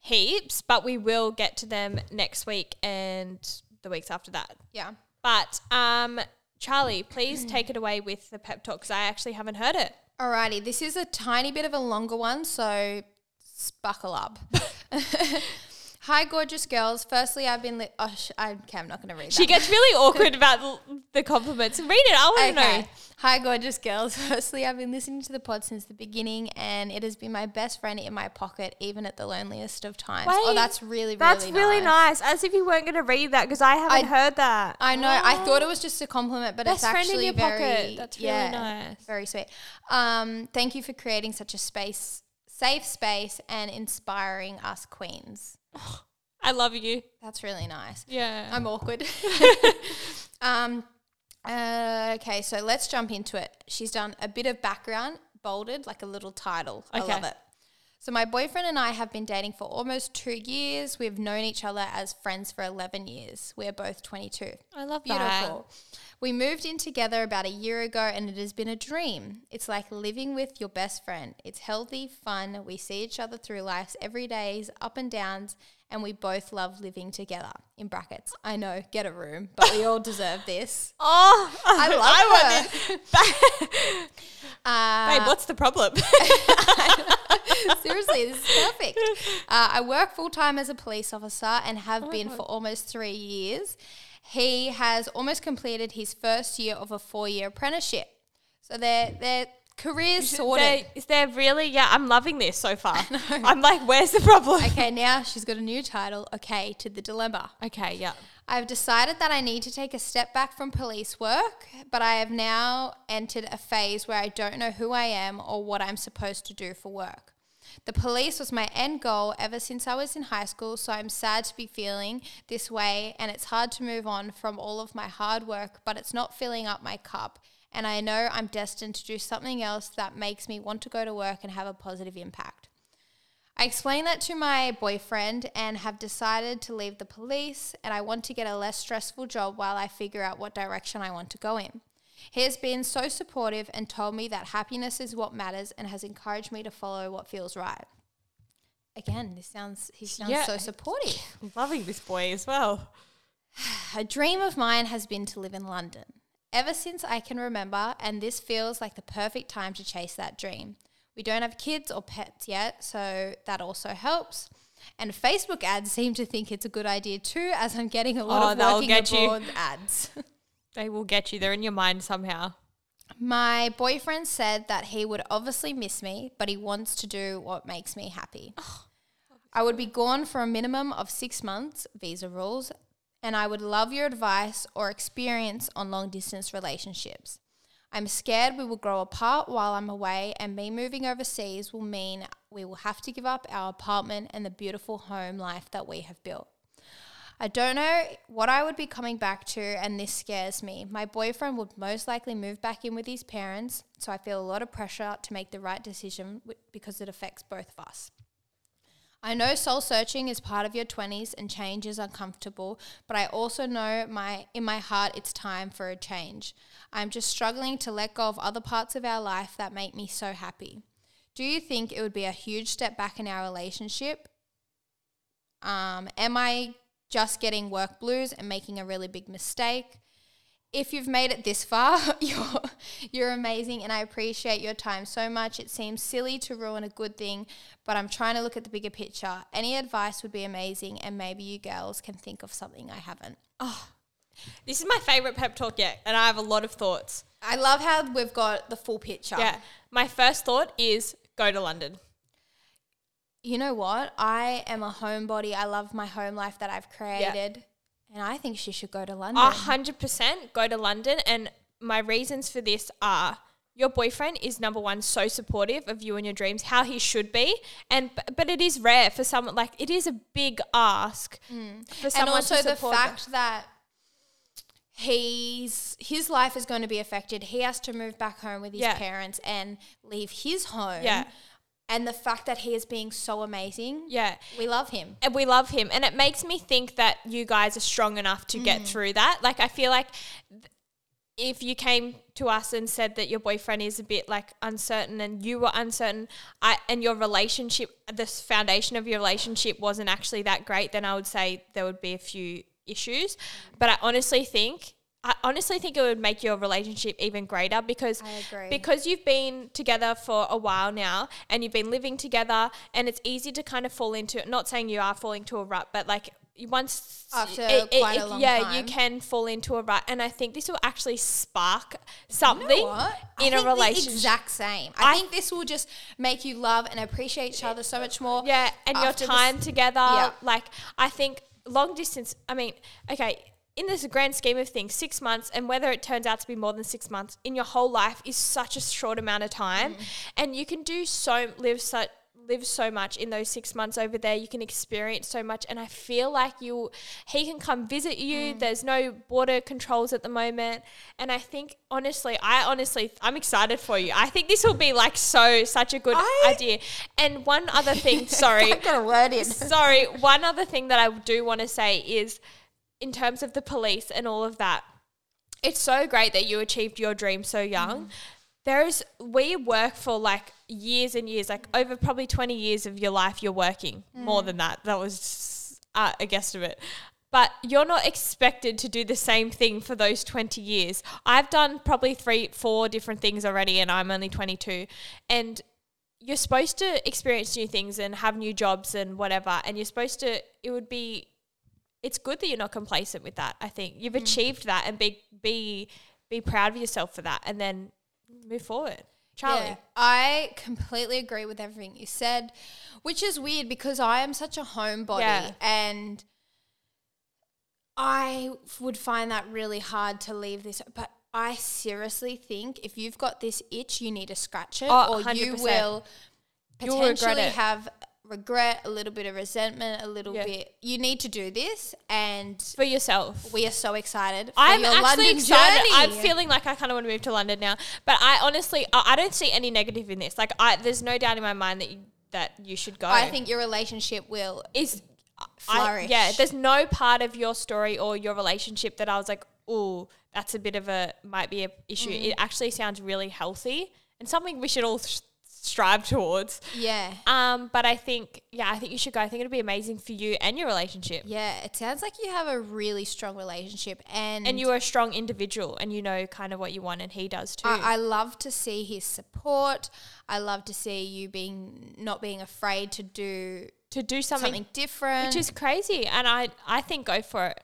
heaps, but we will get to them next week and the weeks after that. Yeah. But um, Charli, please take it away with the pep talk because I actually haven't heard it. Alrighty, this is a tiny bit of a longer one, so buckle up. Hi, gorgeous girls. Firstly, I've been. Li- oh, sh- I, okay, I'm not going to read that. She gets really awkward about l- the compliments. Read it. I want to know. Hi, gorgeous girls. Firstly, I've been listening to the pod since the beginning, and it has been my best friend in my pocket, even at the loneliest of times. oh, that's really, really That's really nice. nice. As if you weren't going to read that because I haven't I- heard that. I know. I thought it was just a compliment, but Best it's friend in actually your very. pocket. That's really yeah, nice. Very sweet. Um, thank you for creating such a space, safe space, and inspiring us queens. I love you. That's really nice. Yeah. I'm awkward. um, uh, okay, so let's jump into it. She's done a bit of background, bolded, like a little title. I love it. So my boyfriend and I have been dating for almost two years. We've known each other as friends for 11 years. We're both 22. I love Beautiful. We moved in together about a year ago and it has been a dream. It's like living with your best friend. It's healthy, fun. We see each other through life's every days, up and downs, and we both love living together. In brackets. I know, get a room, but we all deserve this. Oh, I love I her. want Uh, Babe, what's the problem? Seriously, this is perfect. Uh, I work full time as a police officer and Oh have been for almost three years. He has almost completed his first year of a four year apprenticeship. So their their careers sorted. They- is there really? Yeah, I'm loving this so far. I'm like, where's the problem? Okay, now she's got a new title. Okay, to the dilemma. Okay, yeah. I've decided that I need to take a step back from police work, but I have now entered a phase where I don't know who I am or what I'm supposed to do for work. The police was my end goal ever since I was in high school, so I'm sad to be feeling this way, and it's hard to move on from all of my hard work, but it's not filling up my cup. And I know I'm destined to do something else that makes me want to go to work and have a positive impact. I explained that to my boyfriend and have decided to leave the police and I want to get a less stressful job while I figure out what direction I want to go in. He has been so supportive and told me that happiness is what matters and has encouraged me to follow what feels right. Again, this sounds he sounds Yeah. so supportive. I'm loving this boy as well. A dream of mine has been to live in London. Ever since I can remember, and this feels like the perfect time to chase that dream. We don't have kids or pets yet, so that also helps. And Facebook ads seem to think it's a good idea too, as I'm getting a lot Oh, of working abroad ads. They will get you. They're in your mind somehow. My boyfriend said that he would obviously miss me, but he wants to do what makes me happy. Oh, I would be gone for a minimum of six months, visa rules, and I would love your advice or experience on long distance relationships. I'm scared we will grow apart while I'm away, and me moving overseas will mean we will have to give up our apartment and the beautiful home life that we have built. I don't know what I would be coming back to, and this scares me. My boyfriend would most likely move back in with his parents, so I feel a lot of pressure to make the right decision because it affects both of us. I know soul searching is part of your 20s and change is uncomfortable, but I also know my in my heart it's time for a change. I'm just struggling to let go of other parts of our life that make me so happy. Do you think it would be a huge step back in our relationship? Um, am I just getting work blues and making a really big mistake? If you've made it this far, you're you're amazing and I appreciate your time so much. It seems silly to ruin a good thing, but I'm trying to look at the bigger picture. Any advice would be amazing and maybe you girls can think of something I haven't. Oh, This is my favorite pep talk yet, and I have a lot of thoughts. I love how we've got the full picture. Yeah. My first thought is go to London. You know what? I am a homebody. I love my home life that I've created. And I think she should go to London. A hundred percent go to London, and my reasons for this are your boyfriend is number one so supportive of you and your dreams, how he should be, and but it is rare for someone like it is a big ask mm. for someone and also the fact that he's his life is going to be affected. He has to move back home with his Yeah. parents and leave his home. Yeah. And the fact that he is being so amazing. yeah. We love him. and we love him and it makes me think that you guys are strong enough to Mm. get through that like i feel like th- if you came to us and said that your boyfriend is a bit like uncertain and you were uncertain I, and your relationship this foundation of your relationship wasn't actually that great then i would say there would be a few issues but i honestly think I honestly think it would make your relationship even greater because because you've been together for a while now and you've been living together and it's easy to kind of fall into it. not saying you are falling to a rut but like once After quite a long yeah you can fall into a rut and i think this will actually spark something You know in a relationship exact same. I, I- think this will just make you love and appreciate each other so much more. yeah and your after this- time together Yeah. like i think long distance i mean okay in this grand scheme of things six months and whether it turns out to be more than six months in your whole life is such a short amount of time. Mm. and you can do so live such live so much in those six months over there. You can experience so much. And i feel like you he can come visit you. Mm. there's no border controls at the moment. And i think honestly i honestly i'm excited for you. I think this will be like so such a good I- idea. And one other thing sorry. Got a word in. sorry. One other thing that i do want to say is in terms of the police and all of that. It's so great that you achieved your dream so young. There is we work for like years and years like over probably 20 years of your life you're working. More than that. That was uh, a guesstimate but you're not expected to do the same thing for those 20 years. I've done probably three four different things already and i'm only 22 and you're supposed to experience new things and have new jobs and whatever. And you're supposed to it would be it's good that you're not complacent with that i think you've mm. achieved that and be be be proud of yourself for that and then move forward Charli Yeah, I completely agree with everything you said, which is weird because I am such a homebody Yeah. and I would find that really hard to leave this. But I seriously think if you've got this itch, you need to scratch it, Oh, or you 100%. will You'll regret potentially have regret, a little bit of resentment, a little Yeah. bit. You need to do this, and for yourself we are so excited. For I'm your actually London excited. Journey. I'm feeling like I kind of want to move to London now. But I honestly, I, I don't see any negative in this. Like, I there's no doubt in my mind that you, that you should go. I think your relationship will is Flourish. I, yeah, there's no part of your story or your relationship that I was like, oh, that's a bit of a might be a issue. Mm. It actually sounds really healthy and something we should all s- strive towards. yeah. Um, but I think, yeah, I think you should go. I think it'd be amazing for you and your relationship. Yeah, it sounds like you have a really strong relationship, and And you are a strong individual, and you know kind of what you want, and he does too. I, I love to see his support. I love to see you being not being afraid to do to do something, something different. which is crazy. And I I think go for it.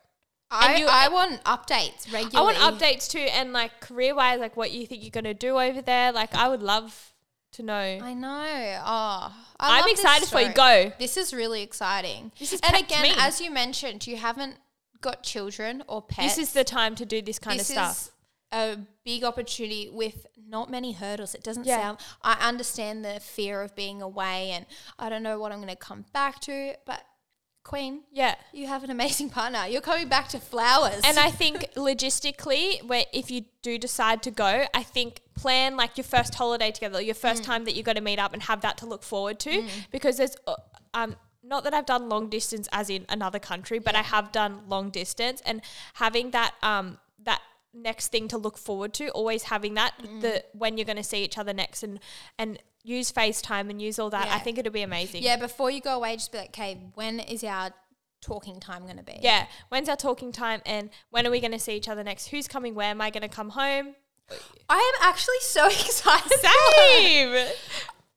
I, you- I want updates regularly. I want updates too, and like career wise, like what you think you're gonna do over there. Like I would love to know. I know. Oh, I I'm excited for you. Go. This is really exciting. This is and again, me. as you mentioned, you haven't got children or pets. This is the time to do this kind this of stuff. is a big opportunity with not many hurdles. It doesn't Yeah. sound. I understand the fear of being away, and I don't know what I'm going to come back to. But Queen, yeah. you have an amazing partner. You're coming back to flowers. And I think logistically, where if you do decide to go, I think plan like your first holiday together, your Mm. first time that you're going to meet up and have that to look forward to. Because there's, uh, um, not that I've done long distance as in another country, but I have done long distance and having that, um, that next thing to look forward to, always having that, Mm. the when you're going to see each other next and, and use FaceTime and use all that. I think it'll be amazing. yeah, before you go away, just be like, okay, when is our talking time going to be? Yeah. When's our talking time and when are we going to see each other next? Who's coming where? Am I going to come home? I am actually so excited. Same.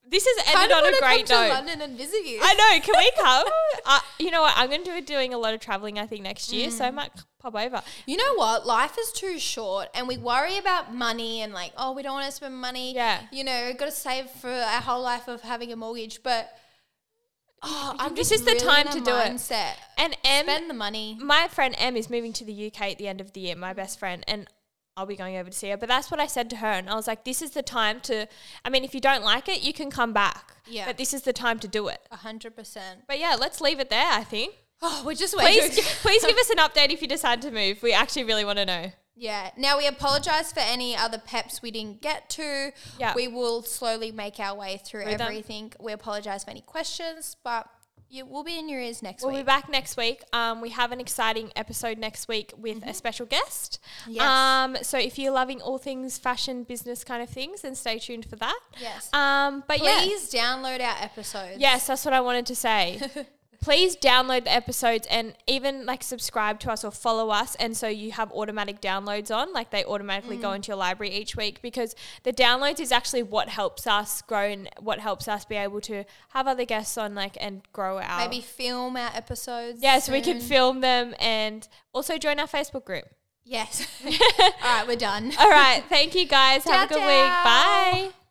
this has ended on a to great come to note. London and visit you. I know. Can we come? uh, you know what? I'm going to be doing a lot of traveling. I think next year, so I Mm. might pop over. You know what? Life is too short, and we worry about money and like, oh, we don't want to spend money. Yeah. You know, we've got to save for our whole life of having a mortgage, but oh, I'm This just is the really time to do it. mindset. And Em, Spend the money. my friend M is moving to the UK at the end of the year. My best friend and. I'll be going over to see her. But that's what I said to her. And I was like, this is the time to, I mean, if you don't like it, you can come back. Yeah. But this is the time to do it. A hundred percent. But yeah, let's leave it there, I think. Oh, we're just waiting. Please, please give us an update if you decide to move. We actually really want to know. Yeah. Now we apologize for any other peps we didn't get to. Yeah. We will slowly make our way through Through them. everything. We apologize for any questions, but you will be in your ears next week. We'll be back next week. Um, we have an exciting episode next week with a special guest. Mm-hmm. Yes. Um, so if you're loving all things fashion, business kind of things, then stay tuned for that. Yes. Um, but yeah, Please download our episodes. yes, that's what I wanted to say. Please download the episodes and even like subscribe to us or follow us, and so you have automatic downloads on. Like they automatically Mm. go into your library each week because the downloads is actually what helps us grow and what helps us be able to have other guests on, like and grow our Maybe film our episodes. Yeah, so we can film them and also join our Facebook group. Yes. All right, we're done. All right. Thank you guys. Have a Ciao, good week. Bye.